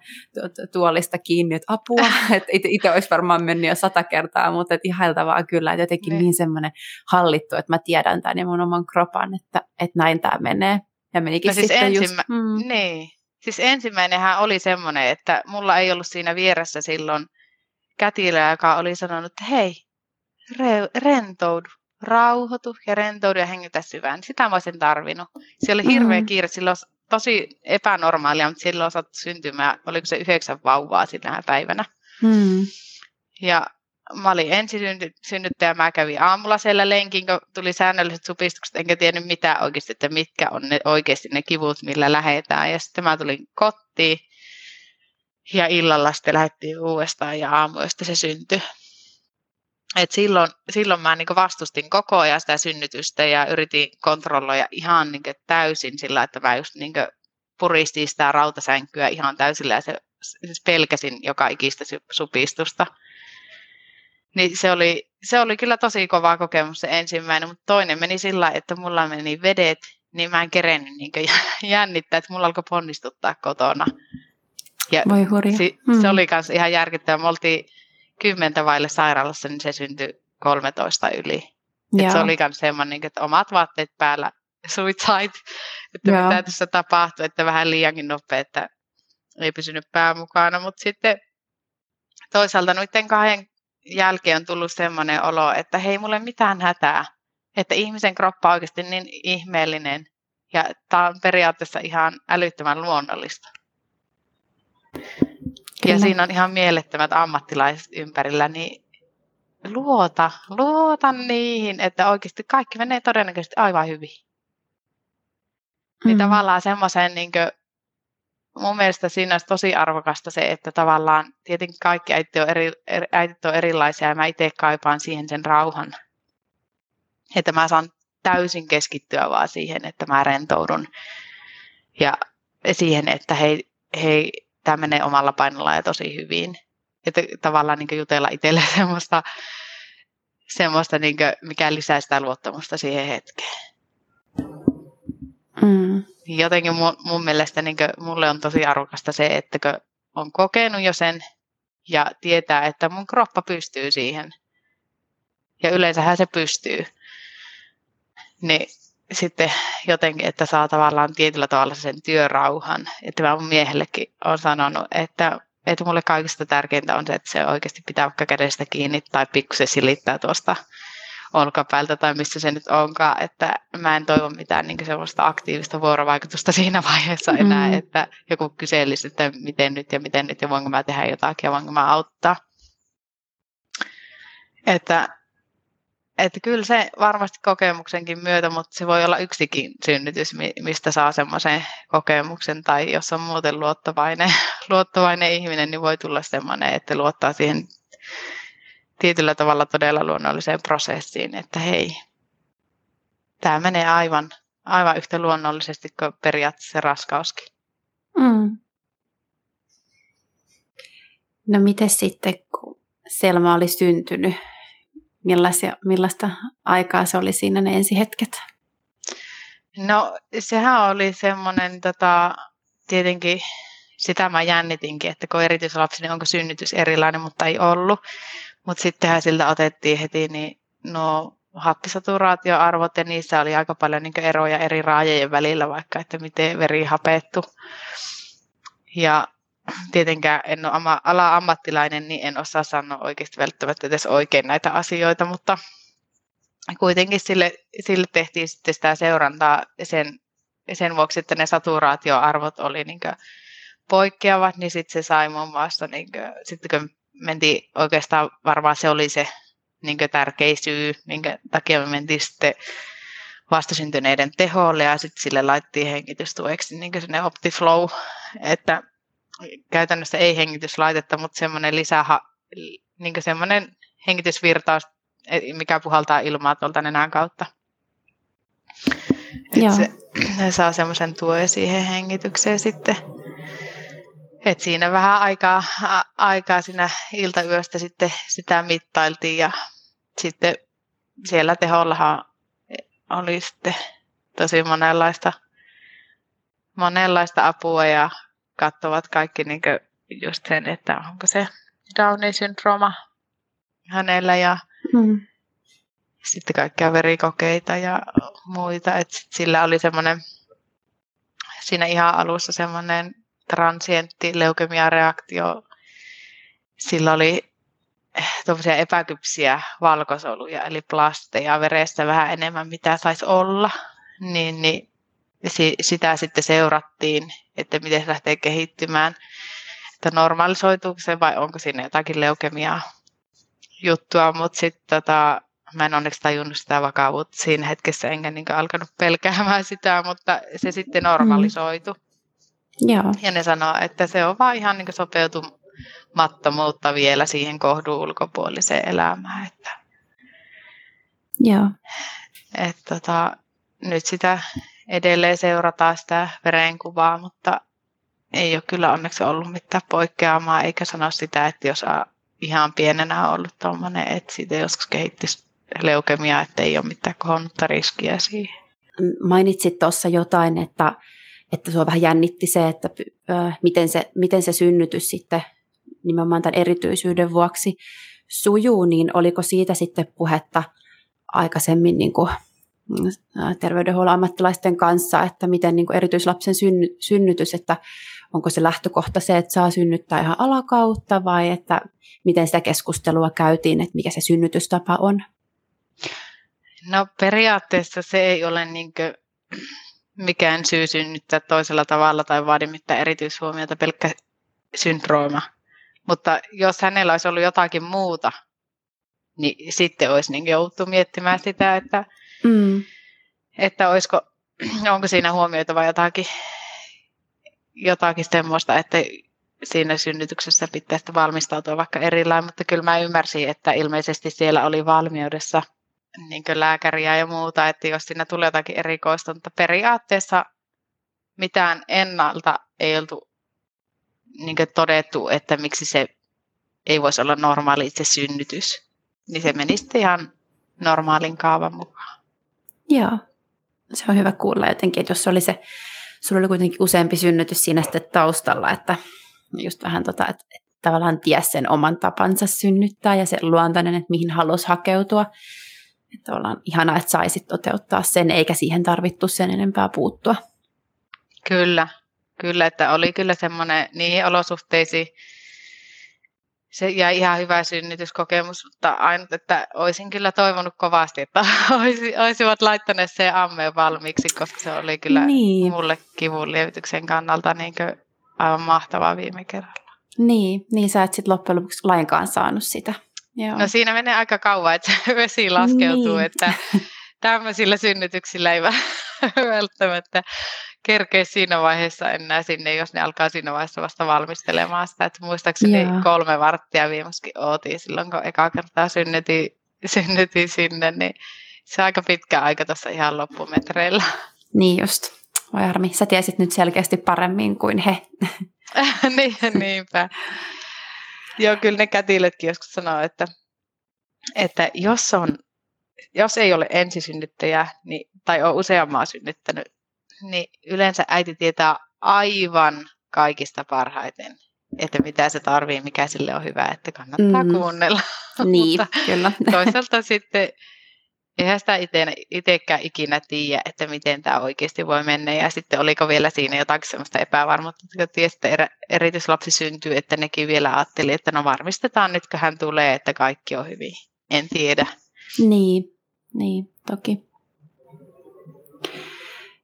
tuolista kiinni, että apua, että itse olisi varmaan mennyt jo sata kertaa, mutta ihailtavaa kyllä, että jotenkin niin, niin semmoinen hallittu, että mä tiedän tämän ja mun oman kropan, että että näin tämä menee. Ja menikin no siis sitten ensimmä... just... Mm. Niin. Siis ensimmäinenhän oli semmoinen, että mulla ei ollut siinä vieressä silloin kätilö, joka oli sanonut, että hei, re- rentoudu, rauhoitu ja rentoudu ja hengitä syvään. Sitä mä olisin tarvinnut. Siellä oli hirveä mm. kiire, silloin tosi epänormaalia, mutta silloin osattu syntymään, oliko se yhdeksän vauvaa sillä päivänä. Mm. Ja mä olin synnyttäjä, mä kävin aamulla siellä lenkin, kun tuli säännölliset supistukset, enkä tiennyt mitä oikeasti, että mitkä on ne, oikeasti ne kivut, millä lähetään. Ja sitten mä tulin kotiin ja illalla sitten lähdettiin uudestaan ja aamuista se syntyi. Et silloin, silloin mä niin vastustin koko ajan sitä synnytystä ja yritin kontrolloida ihan niin täysin sillä, että mä just niin puristin sitä rautasänkyä ihan täysillä ja se, siis pelkäsin joka ikistä supistusta. Niin se oli, se oli kyllä tosi kova kokemus se ensimmäinen, mutta toinen meni sillä että mulla meni vedet, niin mä en kerennyt niin jännittää, että mulla alkoi ponnistuttaa kotona. Ja Voi hurja. Si, mm. Se oli myös ihan järkyttävää. Me oltiin kymmentä vaille sairaalassa, niin se syntyi 13 yli. Et se oli myös semmoinen, että omat vaatteet päällä, suitsait, että Joo. mitä tässä tapahtui, että vähän liiankin nopea, että ei pysynyt pää mukana, mutta sitten toisaalta noiden kahden jälkeen on tullut sellainen olo, että hei, mulle mitään hätää. Että ihmisen kroppa on oikeasti niin ihmeellinen ja tämä on periaatteessa ihan älyttömän luonnollista. Kyllä. Ja siinä on ihan mielettömät ammattilaiset ympärillä, niin luota, luota niihin, että oikeasti kaikki menee todennäköisesti aivan hyvin. Niin mm. Niin tavallaan semmoisen, niin mun mielestä siinä olisi tosi arvokasta se, että tavallaan tietenkin kaikki äiti on, eri, äitit on erilaisia ja mä itse kaipaan siihen sen rauhan. Että mä saan täysin keskittyä vaan siihen, että mä rentoudun ja siihen, että hei, hei tämä menee omalla painolla ja tosi hyvin. Että tavallaan niin jutella itselle semmoista, semmoista niin kuin, mikä lisää sitä luottamusta siihen hetkeen. Mm. Jotenkin mun, mun mielestä niin kuin, mulle on tosi arvokasta se, että on kokenut jo sen ja tietää, että mun kroppa pystyy siihen. Ja yleensähän se pystyy. Niin sitten jotenkin, että saa tavallaan tietyllä tavalla sen työrauhan. Että mä mun miehellekin olen sanonut, että, että mulle kaikista tärkeintä on se, että se oikeasti pitää vaikka kädestä kiinni tai pikkusen silittää tuosta olkapäältä tai missä se nyt onkaan, että mä en toivo mitään niin sellaista aktiivista vuorovaikutusta siinä vaiheessa enää, mm. että joku kyselisi, että miten nyt ja miten nyt ja voinko mä tehdä jotakin ja voinko mä auttaa. Että että kyllä se varmasti kokemuksenkin myötä, mutta se voi olla yksikin synnytys, mistä saa semmoisen kokemuksen. Tai jos on muuten luottavainen, luottavainen ihminen, niin voi tulla semmoinen, että luottaa siihen tietyllä tavalla todella luonnolliseen prosessiin, että hei, tämä menee aivan, aivan yhtä luonnollisesti kuin periaatteessa raskauskin. Mm. No miten sitten, kun Selma oli syntynyt, millaisia, millaista aikaa se oli siinä ne ensihetket? No sehän oli semmoinen, tota, tietenkin sitä mä jännitinkin, että kun erityislapsi, niin onko synnytys erilainen, mutta ei ollut. Mutta sittenhän siltä otettiin heti niin no happisaturaatioarvot ja niissä oli aika paljon niin eroja eri raajojen välillä, vaikka että miten veri hapettu. Ja tietenkään en ole ala ammattilainen, niin en osaa sanoa oikeasti välttämättä edes oikein näitä asioita, mutta kuitenkin sille, sille tehtiin sitten sitä seurantaa sen, sen vuoksi, että ne saturaatioarvot oli niin poikkeavat, niin sitten se sai muun muassa, niin kuin, sitten kun mentiin oikeastaan, varmaan se oli se niin tärkeä syy, minkä takia me mentiin sitten vastasyntyneiden teholle ja sitten sille laittiin hengitystueksi niin sinne OptiFlow, että käytännössä ei hengityslaitetta, mutta semmoinen lisäha, niin semmoinen hengitysvirtaus, mikä puhaltaa ilmaa tuolta nenän kautta. Että se, se saa semmoisen tuen siihen hengitykseen sitten. Et siinä vähän aikaa, aikaa siinä iltayöstä sitten sitä mittailtiin ja sitten siellä tehollahan oli sitten tosi monenlaista, monenlaista apua ja katsovat kaikki niin just sen, että onko se Downin syndrooma hänellä ja mm. sitten kaikkia verikokeita ja muita. Et sillä oli semmoinen siinä ihan alussa semmoinen transientti leukemiareaktio. Sillä oli tuollaisia epäkypsiä valkosoluja, eli plasteja veressä vähän enemmän, mitä saisi olla. Niin, niin sitä sitten seurattiin, että miten se lähtee kehittymään, että normalisoituuko se vai onko siinä jotakin leukemiaa juttua, mutta sitten tota, mä en onneksi tajunnut sitä vakavuutta siinä hetkessä, enkä niin alkanut pelkäämään sitä, mutta se sitten normalisoitu. Mm. Joo. Ja ne sanoo, että se on vaan ihan niin sopeutumattomuutta vielä siihen kohdun ulkopuoliseen elämään. Että, Joo. Et, tota, nyt sitä edelleen seurataan sitä verenkuvaa, mutta ei ole kyllä onneksi ollut mitään poikkeamaa, eikä sano sitä, että jos ihan pienenä on ollut tuommoinen, että siitä joskus kehittyisi leukemia, että ei ole mitään kohonnutta riskiä siihen. Mainitsit tuossa jotain, että, että sua vähän jännitti se, että äh, miten, se, miten se synnytys sitten nimenomaan tämän erityisyyden vuoksi sujuu, niin oliko siitä sitten puhetta aikaisemmin niin kuin terveydenhuollon ammattilaisten kanssa, että miten niin kuin erityislapsen synny, synnytys, että onko se lähtökohta se, että saa synnyttää ihan alakautta vai että miten sitä keskustelua käytiin, että mikä se synnytystapa on? No periaatteessa se ei ole niin mikään syy synnyttää toisella tavalla tai vaadi mitään erityishuomiota, pelkkä syndrooma. Mutta jos hänellä olisi ollut jotakin muuta, niin sitten olisi niin jouttu miettimään sitä, että, mm. että olisiko, onko siinä huomioitava jotakin, jotakin semmoista, että siinä synnytyksessä pitäisi valmistautua vaikka erillään, mutta kyllä mä ymmärsin, että ilmeisesti siellä oli valmiudessa niin lääkäriä ja muuta, että jos siinä tulee jotakin erikoista, mutta periaatteessa mitään ennalta ei oltu niin todettu, että miksi se ei voisi olla normaali itse synnytys. Niin se meni sitten ihan normaalin kaavan mukaan. Joo, se on hyvä kuulla jotenkin, että jos oli se, sulla oli kuitenkin useampi synnytys siinä sitten taustalla, että just vähän tota, että tavallaan ties sen oman tapansa synnyttää ja se luontainen, että mihin halusi hakeutua. Että ollaan ihanaa, että saisit toteuttaa sen, eikä siihen tarvittu sen enempää puuttua. Kyllä, kyllä, että oli kyllä semmoinen niihin olosuhteisiin, se jäi ihan hyvä synnytyskokemus, mutta ainut, että olisin kyllä toivonut kovasti, että olisi, olisivat laittaneet se ammeen valmiiksi, koska se oli kyllä niin. mulle kivun lievityksen kannalta niin aivan mahtavaa viime kerralla. Niin, niin sä et sitten loppujen lopuksi lainkaan saanut sitä. Joo. No siinä menee aika kauan, että vesi laskeutuu, niin. että tämmöisillä synnytyksillä ei välttämättä kerkeä siinä vaiheessa enää sinne, jos ne alkaa siinä vaiheessa vasta valmistelemaan sitä. Että muistaakseni Joo. kolme varttia viimeksi ootiin silloin, kun eka kertaa synnytin, synnytin sinne, niin se on aika pitkä aika tuossa ihan loppumetreillä. Niin just. Voi harmi, sä tiesit nyt selkeästi paremmin kuin he. niin, niinpä. Joo, kyllä ne kätilötkin joskus sanoo, että, että jos, on, jos ei ole ensisynnyttäjä niin, tai on useammaa synnyttänyt, niin yleensä äiti tietää aivan kaikista parhaiten, että mitä se tarvii, mikä sille on hyvä, että kannattaa mm. kuunnella. Niin, kyllä. Toisaalta sitten eihän sitä itsekään ikinä tiedä, että miten tämä oikeasti voi mennä. Ja sitten oliko vielä siinä jotakin sellaista epävarmuutta, että tiesi, että erityislapsi syntyy, että nekin vielä ajatteli, että no varmistetaan nyt, kun hän tulee, että kaikki on hyvin. En tiedä. Niin, niin toki.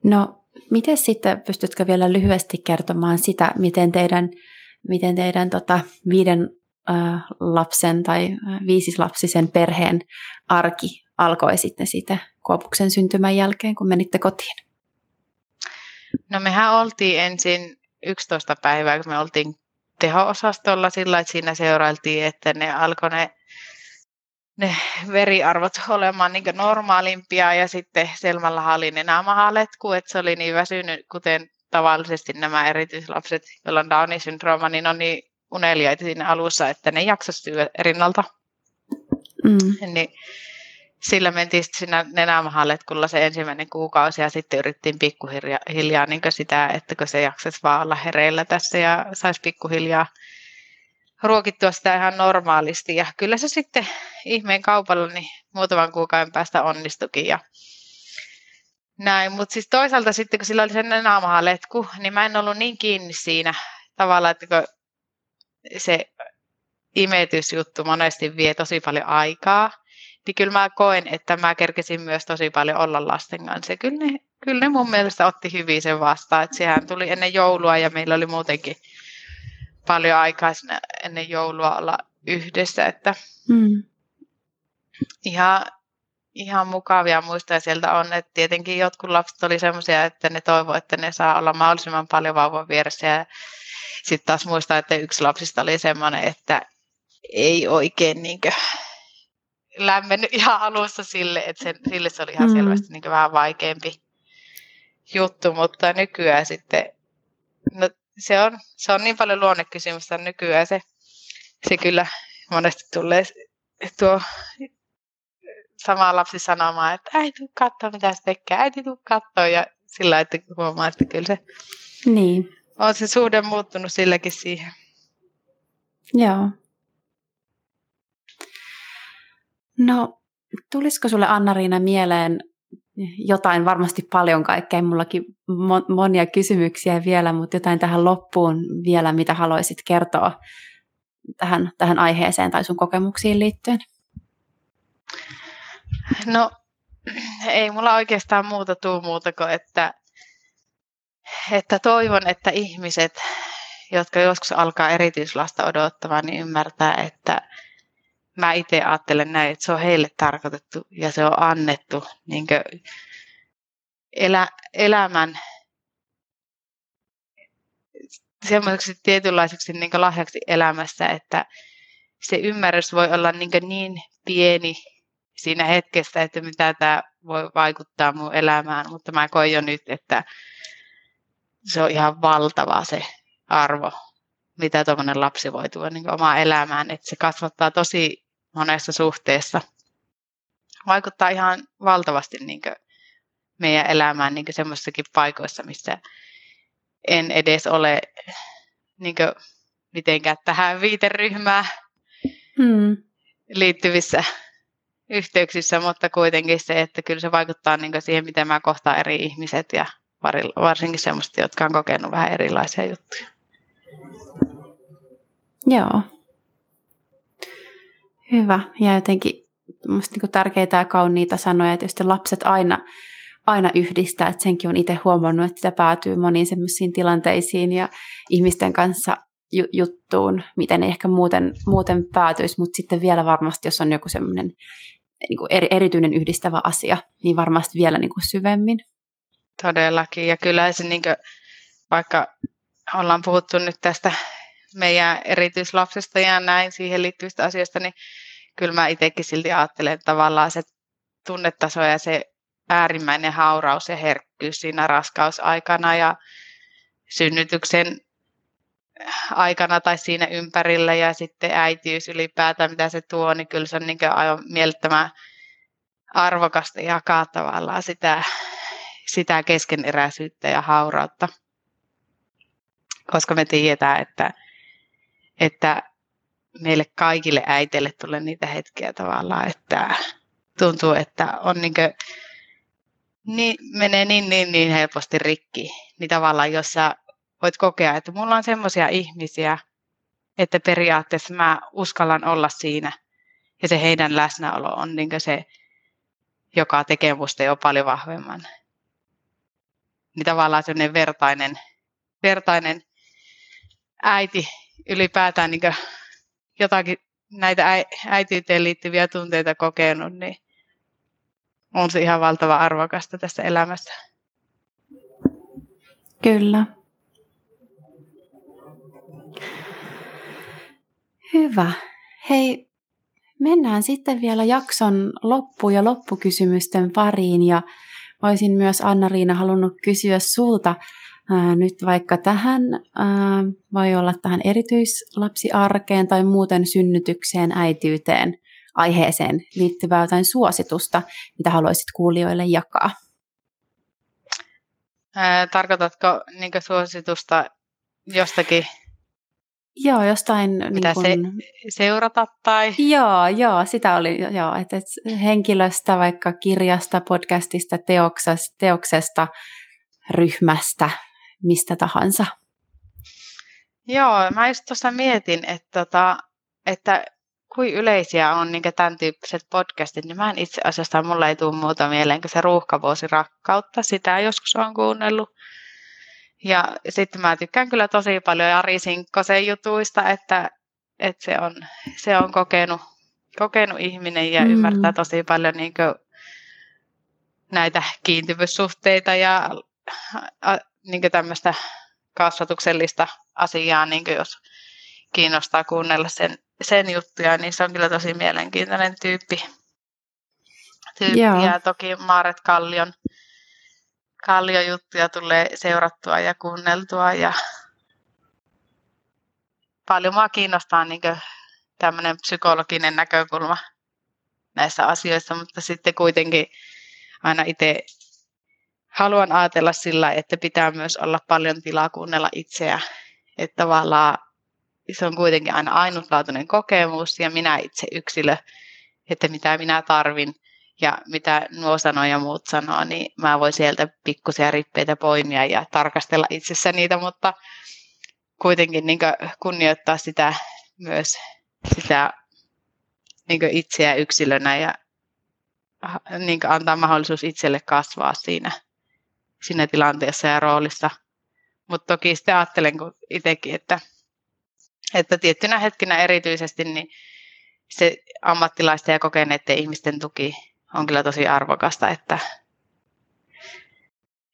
No, miten sitten, pystytkö vielä lyhyesti kertomaan sitä, miten teidän, miten teidän tota, viiden lapsen tai viisislapsisen perheen arki alkoi sitten siitä Kuopuksen syntymän jälkeen, kun menitte kotiin? No mehän oltiin ensin 11 päivää, kun me oltiin teho-osastolla sillä, että siinä seurailtiin, että ne alkoi ne, ne veriarvot olemaan niin normaalimpia ja sitten Selmalla oli nenämahaletku, että se oli niin väsynyt, kuten tavallisesti nämä erityislapset, joilla on Downin syndrooma, niin on niin uneliaita siinä alussa, että ne jaksaisi rinnalta. Mm. Niin sillä mentiin siinä nenämahalletkulla se ensimmäinen kuukausi ja sitten yrittiin pikkuhiljaa niin sitä, että kun se jaksaisi vaan olla hereillä tässä ja saisi pikkuhiljaa ruokittua sitä ihan normaalisti. Ja kyllä se sitten ihmeen kaupalla niin muutaman kuukauden päästä onnistukin ja näin. Mutta siis toisaalta sitten, kun sillä oli se nenämahaletku, niin mä en ollut niin kiinni siinä tavalla, että kun se imetysjuttu monesti vie tosi paljon aikaa, niin kyllä mä koen, että mä kerkesin myös tosi paljon olla lasten kanssa. Ja kyllä ne, kyllä ne mun mielestä otti hyvin sen vastaan, että sehän tuli ennen joulua ja meillä oli muutenkin paljon aikaa ennen joulua olla yhdessä, että mm. ihan, ihan mukavia muistoja sieltä on, että tietenkin jotkut lapset oli semmoisia, että ne toivoo, että ne saa olla mahdollisimman paljon vauvan vieressä ja sitten taas muistaa, että yksi lapsista oli semmoinen, että ei oikein niin kuin, lämmennyt ihan alussa sille, että sen, sille se oli ihan mm. selvästi niin vähän vaikeampi juttu, mutta nykyään sitten, no, se, on, se on niin paljon luonnekysymystä nykyään se, se kyllä monesti tulee tuo sama lapsi sanomaan, että äiti tuu katsoa mitä se tekee, äiti tuu katsoa ja sillä että huomaa, että kyllä se niin. on se suhde muuttunut silläkin siihen. Joo. No, tulisiko sulle Anna-Riina mieleen jotain, varmasti paljon kaikkea, mullakin monia kysymyksiä vielä, mutta jotain tähän loppuun vielä, mitä haluaisit kertoa tähän, tähän aiheeseen tai sun kokemuksiin liittyen? No, ei mulla oikeastaan muuta tuu muuta kuin, että, että toivon, että ihmiset, jotka joskus alkaa erityislasta odottamaan, niin ymmärtää, että mä itse ajattelen näin, että se on heille tarkoitettu ja se on annettu niin elä, elämän semmoiseksi tietynlaiseksi niin lahjaksi elämässä, että se ymmärrys voi olla niin, niin pieni siinä hetkessä, että mitä tämä voi vaikuttaa mun elämään, mutta mä koin jo nyt, että se on ihan valtava se arvo, mitä tuommoinen lapsi voi tuoda niin omaan elämään, että se kasvattaa tosi monessa suhteessa. Vaikuttaa ihan valtavasti niin meidän elämään niin semmoisissakin paikoissa, missä en edes ole niin mitenkään tähän viiteryhmään hmm. liittyvissä yhteyksissä, mutta kuitenkin se, että kyllä se vaikuttaa niin siihen, miten mä kohtaan eri ihmiset ja varsinkin semmoiset, jotka on kokenut vähän erilaisia juttuja. Joo. Hyvä. Ja jotenkin minusta niin tärkeitä ja kauniita sanoja, että jos lapset aina, aina yhdistää, että senkin on itse huomannut, että sitä päätyy moniin semmoisiin tilanteisiin ja ihmisten kanssa ju- juttuun, miten ei ehkä muuten, muuten päätyisi, mutta sitten vielä varmasti, jos on joku semmoinen niin eri, erityinen yhdistävä asia, niin varmasti vielä niin kuin syvemmin. Todellakin, ja kyllä se niin kuin, vaikka ollaan puhuttu nyt tästä meidän erityislapsesta ja näin siihen liittyvistä asioista, niin kyllä mä itsekin silti ajattelen että tavallaan se tunnetaso ja se äärimmäinen hauraus ja herkkyys siinä raskausaikana ja synnytyksen aikana tai siinä ympärillä ja sitten äitiys ylipäätään, mitä se tuo, niin kyllä se on niin aivan mielettömän arvokasta jakaa tavallaan sitä, sitä keskeneräisyyttä ja haurautta. Koska me tiedetään, että että meille kaikille äiteille tulee niitä hetkiä tavallaan, että tuntuu, että on niin kuin, niin, menee niin, niin, niin helposti rikki. Niin tavallaan, jos sä voit kokea, että mulla on semmoisia ihmisiä, että periaatteessa mä uskallan olla siinä. Ja se heidän läsnäolo on niin se, joka tekee musta jo paljon vahvemman. Niin tavallaan semmoinen vertainen, vertainen äiti ylipäätään niin jotakin näitä äitiyteen liittyviä tunteita kokenut, niin on se ihan valtava arvokasta tässä elämässä. Kyllä. Hyvä. Hei, mennään sitten vielä jakson loppu- ja loppukysymysten pariin. Ja olisin myös Anna-Riina halunnut kysyä sulta, nyt vaikka tähän, voi olla tähän erityislapsiarkeen tai muuten synnytykseen, äitiyteen, aiheeseen liittyvää jotain suositusta, mitä haluaisit kuulijoille jakaa? tarkoitatko niin suositusta jostakin? Joo, jostain... Mitä niin kun... se, seurata tai... Joo, joo, sitä oli, joo, että henkilöstä, vaikka kirjasta, podcastista, teoksesta, teoksesta ryhmästä, mistä tahansa. Joo, mä just tuossa mietin, että, tota, että kuin yleisiä on niin tämän tyyppiset podcastit, niin mä en itse asiassa, mulla ei tule muuta mieleen kuin se ruuhkavuosi rakkautta, sitä joskus on kuunnellut. Ja sitten mä tykkään kyllä tosi paljon Jari Sinkkosen jutuista, että, että se, on, se on kokenut, kokenut ihminen ja mm. ymmärtää tosi paljon niin näitä kiintyvyyssuhteita ja niin tämmöistä kasvatuksellista asiaa, niin jos kiinnostaa kuunnella sen, sen juttuja, niin se on kyllä tosi mielenkiintoinen tyyppi. tyyppi. Ja toki Maaret Kallion, Kallion juttuja tulee seurattua ja kuunneltua. Ja paljon mua kiinnostaa niin tämmöinen psykologinen näkökulma näissä asioissa, mutta sitten kuitenkin aina itse haluan ajatella sillä, että pitää myös olla paljon tilaa kuunnella itseä. Että tavallaan se on kuitenkin aina ainutlaatuinen kokemus ja minä itse yksilö, että mitä minä tarvin ja mitä nuo sanoo ja muut sanoo, niin mä voin sieltä pikkusia rippeitä poimia ja tarkastella itsessä niitä, mutta kuitenkin niin kunnioittaa sitä myös sitä niin itseä yksilönä ja niin antaa mahdollisuus itselle kasvaa siinä, siinä tilanteessa ja roolissa. Mutta toki sitten ajattelen kun itsekin, että, että tiettynä hetkinä erityisesti niin se ammattilaisten ja kokeneiden ihmisten tuki on kyllä tosi arvokasta, että,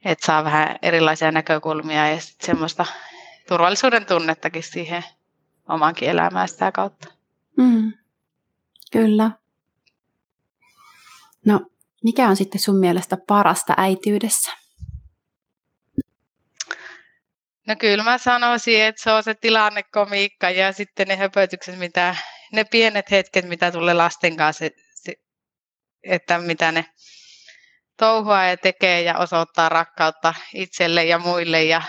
että saa vähän erilaisia näkökulmia ja semmoista turvallisuuden tunnettakin siihen omankin elämään sitä kautta. Mm, kyllä. No, mikä on sitten sun mielestä parasta äityydessä? No kyllä mä sanoisin, että se on se tilannekomiikka ja sitten ne höpötykset, mitä, ne pienet hetket, mitä tulee lasten kanssa, että mitä ne touhua ja tekee ja osoittaa rakkautta itselle ja muille ja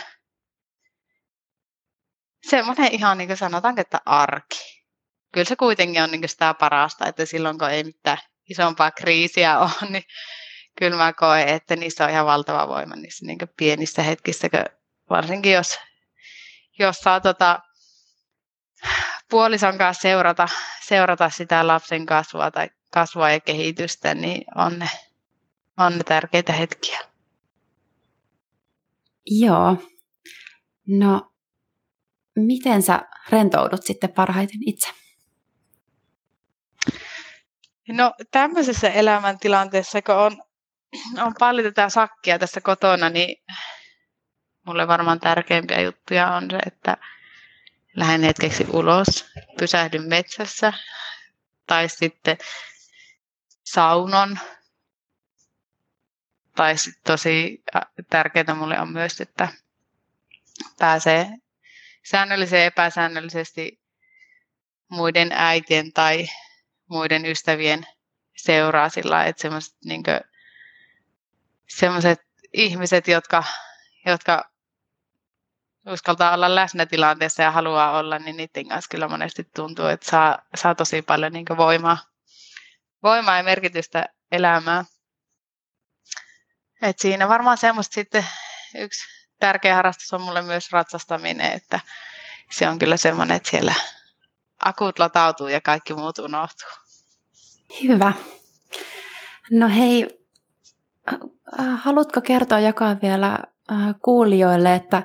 semmoinen ihan niin kuin sanotaanko, että arki. Kyllä se kuitenkin on niin sitä parasta, että silloin kun ei mitään isompaa kriisiä ole, niin kyllä mä koen, että niissä on ihan valtava voima niissä niin pienissä hetkissä, varsinkin jos, jos saa tota, puolison kanssa seurata, seurata sitä lapsen kasvua tai kasvua ja kehitystä, niin on ne, on ne tärkeitä hetkiä. Joo. No, miten sä rentoudut sitten parhaiten itse? No tämmöisessä elämäntilanteessa, kun on, on paljon tätä sakkia tässä kotona, niin mulle varmaan tärkeimpiä juttuja on se, että lähden hetkeksi ulos, pysähdyn metsässä tai sitten saunon. Tai sitten tosi tärkeää mulle on myös, että pääsee säännöllisesti ja epäsäännöllisesti muiden äitien tai muiden ystävien seuraa sillä että semmoiset niin ihmiset, jotka, jotka uskaltaa olla läsnä tilanteessa ja haluaa olla, niin niiden kanssa kyllä monesti tuntuu, että saa, saa tosi paljon niin voimaa, voimaa ja merkitystä elämään. Et siinä varmaan semmoista sitten yksi tärkeä harrastus on mulle myös ratsastaminen, että se on kyllä semmoinen, että siellä akut latautuu ja kaikki muut unohtuu. Hyvä. No hei, haluatko kertoa jakaa vielä äh, kuulijoille, että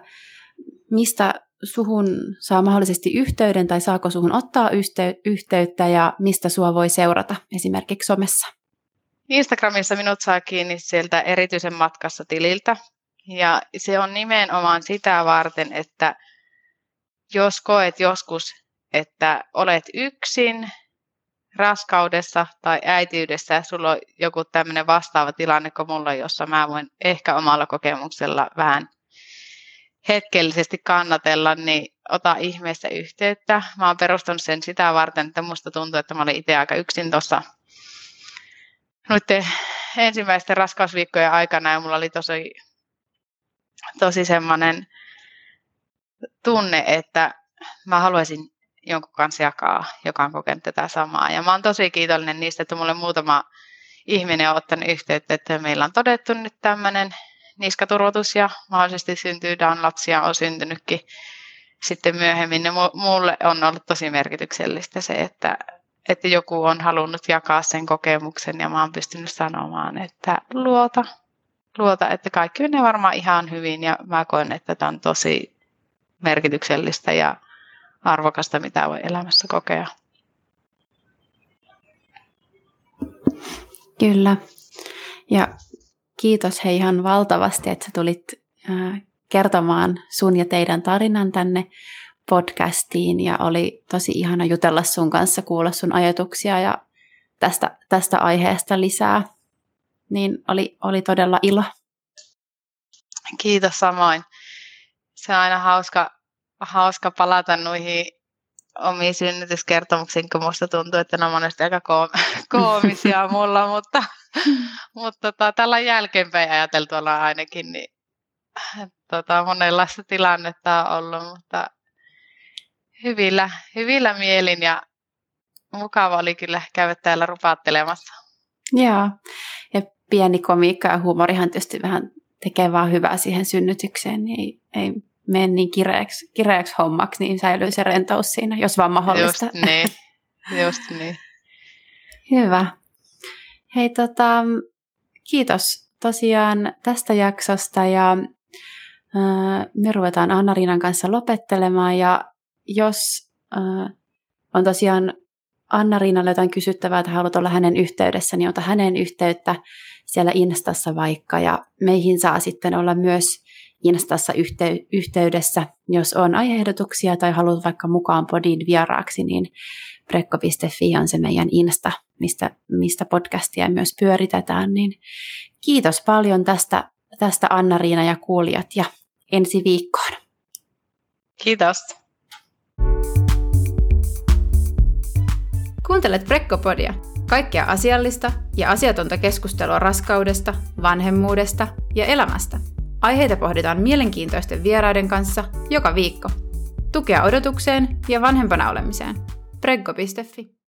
mistä suhun saa mahdollisesti yhteyden tai saako suhun ottaa yhteyttä ja mistä sua voi seurata esimerkiksi somessa? Instagramissa minut saa kiinni sieltä erityisen matkassa tililtä. Ja se on nimenomaan sitä varten, että jos koet joskus, että olet yksin raskaudessa tai äitiydessä ja sulla on joku tämmöinen vastaava tilanne kuin mulla, jossa mä voin ehkä omalla kokemuksella vähän hetkellisesti kannatella, niin ota ihmeessä yhteyttä. Mä oon perustanut sen sitä varten, että musta tuntuu, että mä olin itse aika yksin tuossa ensimmäisten raskausviikkojen aikana ja mulla oli tosi, tosi semmoinen tunne, että mä haluaisin jonkun kanssa jakaa, joka on kokenut tätä samaa. Ja mä oon tosi kiitollinen niistä, että mulle muutama ihminen on ottanut yhteyttä, että meillä on todettu nyt tämmöinen niskaturvotus ja mahdollisesti syntyy Down-lapsia, on syntynytkin sitten myöhemmin. Ja mulle on ollut tosi merkityksellistä se, että, että joku on halunnut jakaa sen kokemuksen ja mä oon pystynyt sanomaan, että luota, luota, että kaikki menee varmaan ihan hyvin ja mä koen, että tämä on tosi merkityksellistä ja arvokasta, mitä voi elämässä kokea. Kyllä. Ja kiitos hei ihan valtavasti, että sä tulit kertomaan sun ja teidän tarinan tänne podcastiin ja oli tosi ihana jutella sun kanssa, kuulla sun ajatuksia ja tästä, tästä aiheesta lisää. Niin oli, oli todella ilo. Kiitos samoin. Se on aina hauska, hauska palata noihin omiin synnytyskertomuksiin, kun musta tuntuu, että ne on monesti aika koomisia mulla, mutta mutta tota, tällä jälkeenpäin ajateltuna ainakin, niin tota, monenlaista tilannetta on ollut, mutta hyvillä, hyvillä mielin ja mukava oli kyllä käydä täällä rupaattelemassa. Joo. pieni komiikka ja huumorihan tietysti vähän tekee vaan hyvää siihen synnytykseen, niin ei, ei mene niin kireäksi, kireäksi hommaksi, niin säilyy se rentous siinä, jos vaan mahdollista. Just niin, just niin. Hyvä. Hei, tota, kiitos tosiaan tästä jaksosta ja äh, me ruvetaan Anna-Riinan kanssa lopettelemaan ja jos äh, on tosiaan Anna-Riinalle jotain kysyttävää tai haluat olla hänen yhteydessä, niin ota hänen yhteyttä siellä Instassa vaikka ja meihin saa sitten olla myös Instassa yhtey- yhteydessä, jos on aiheehdotuksia tai haluat vaikka mukaan podin vieraaksi, niin prekko.fi on se meidän Insta, mistä, mistä podcastia myös pyöritetään. Niin kiitos paljon tästä, tästä Anna-Riina ja kuulijat ja ensi viikkoon. Kiitos. Kuuntelet Prekkopodia, kaikkea asiallista ja asiatonta keskustelua raskaudesta, vanhemmuudesta ja elämästä. Aiheita pohditaan mielenkiintoisten vieraiden kanssa joka viikko. Tukea odotukseen ja vanhempana olemiseen. Preggo.fi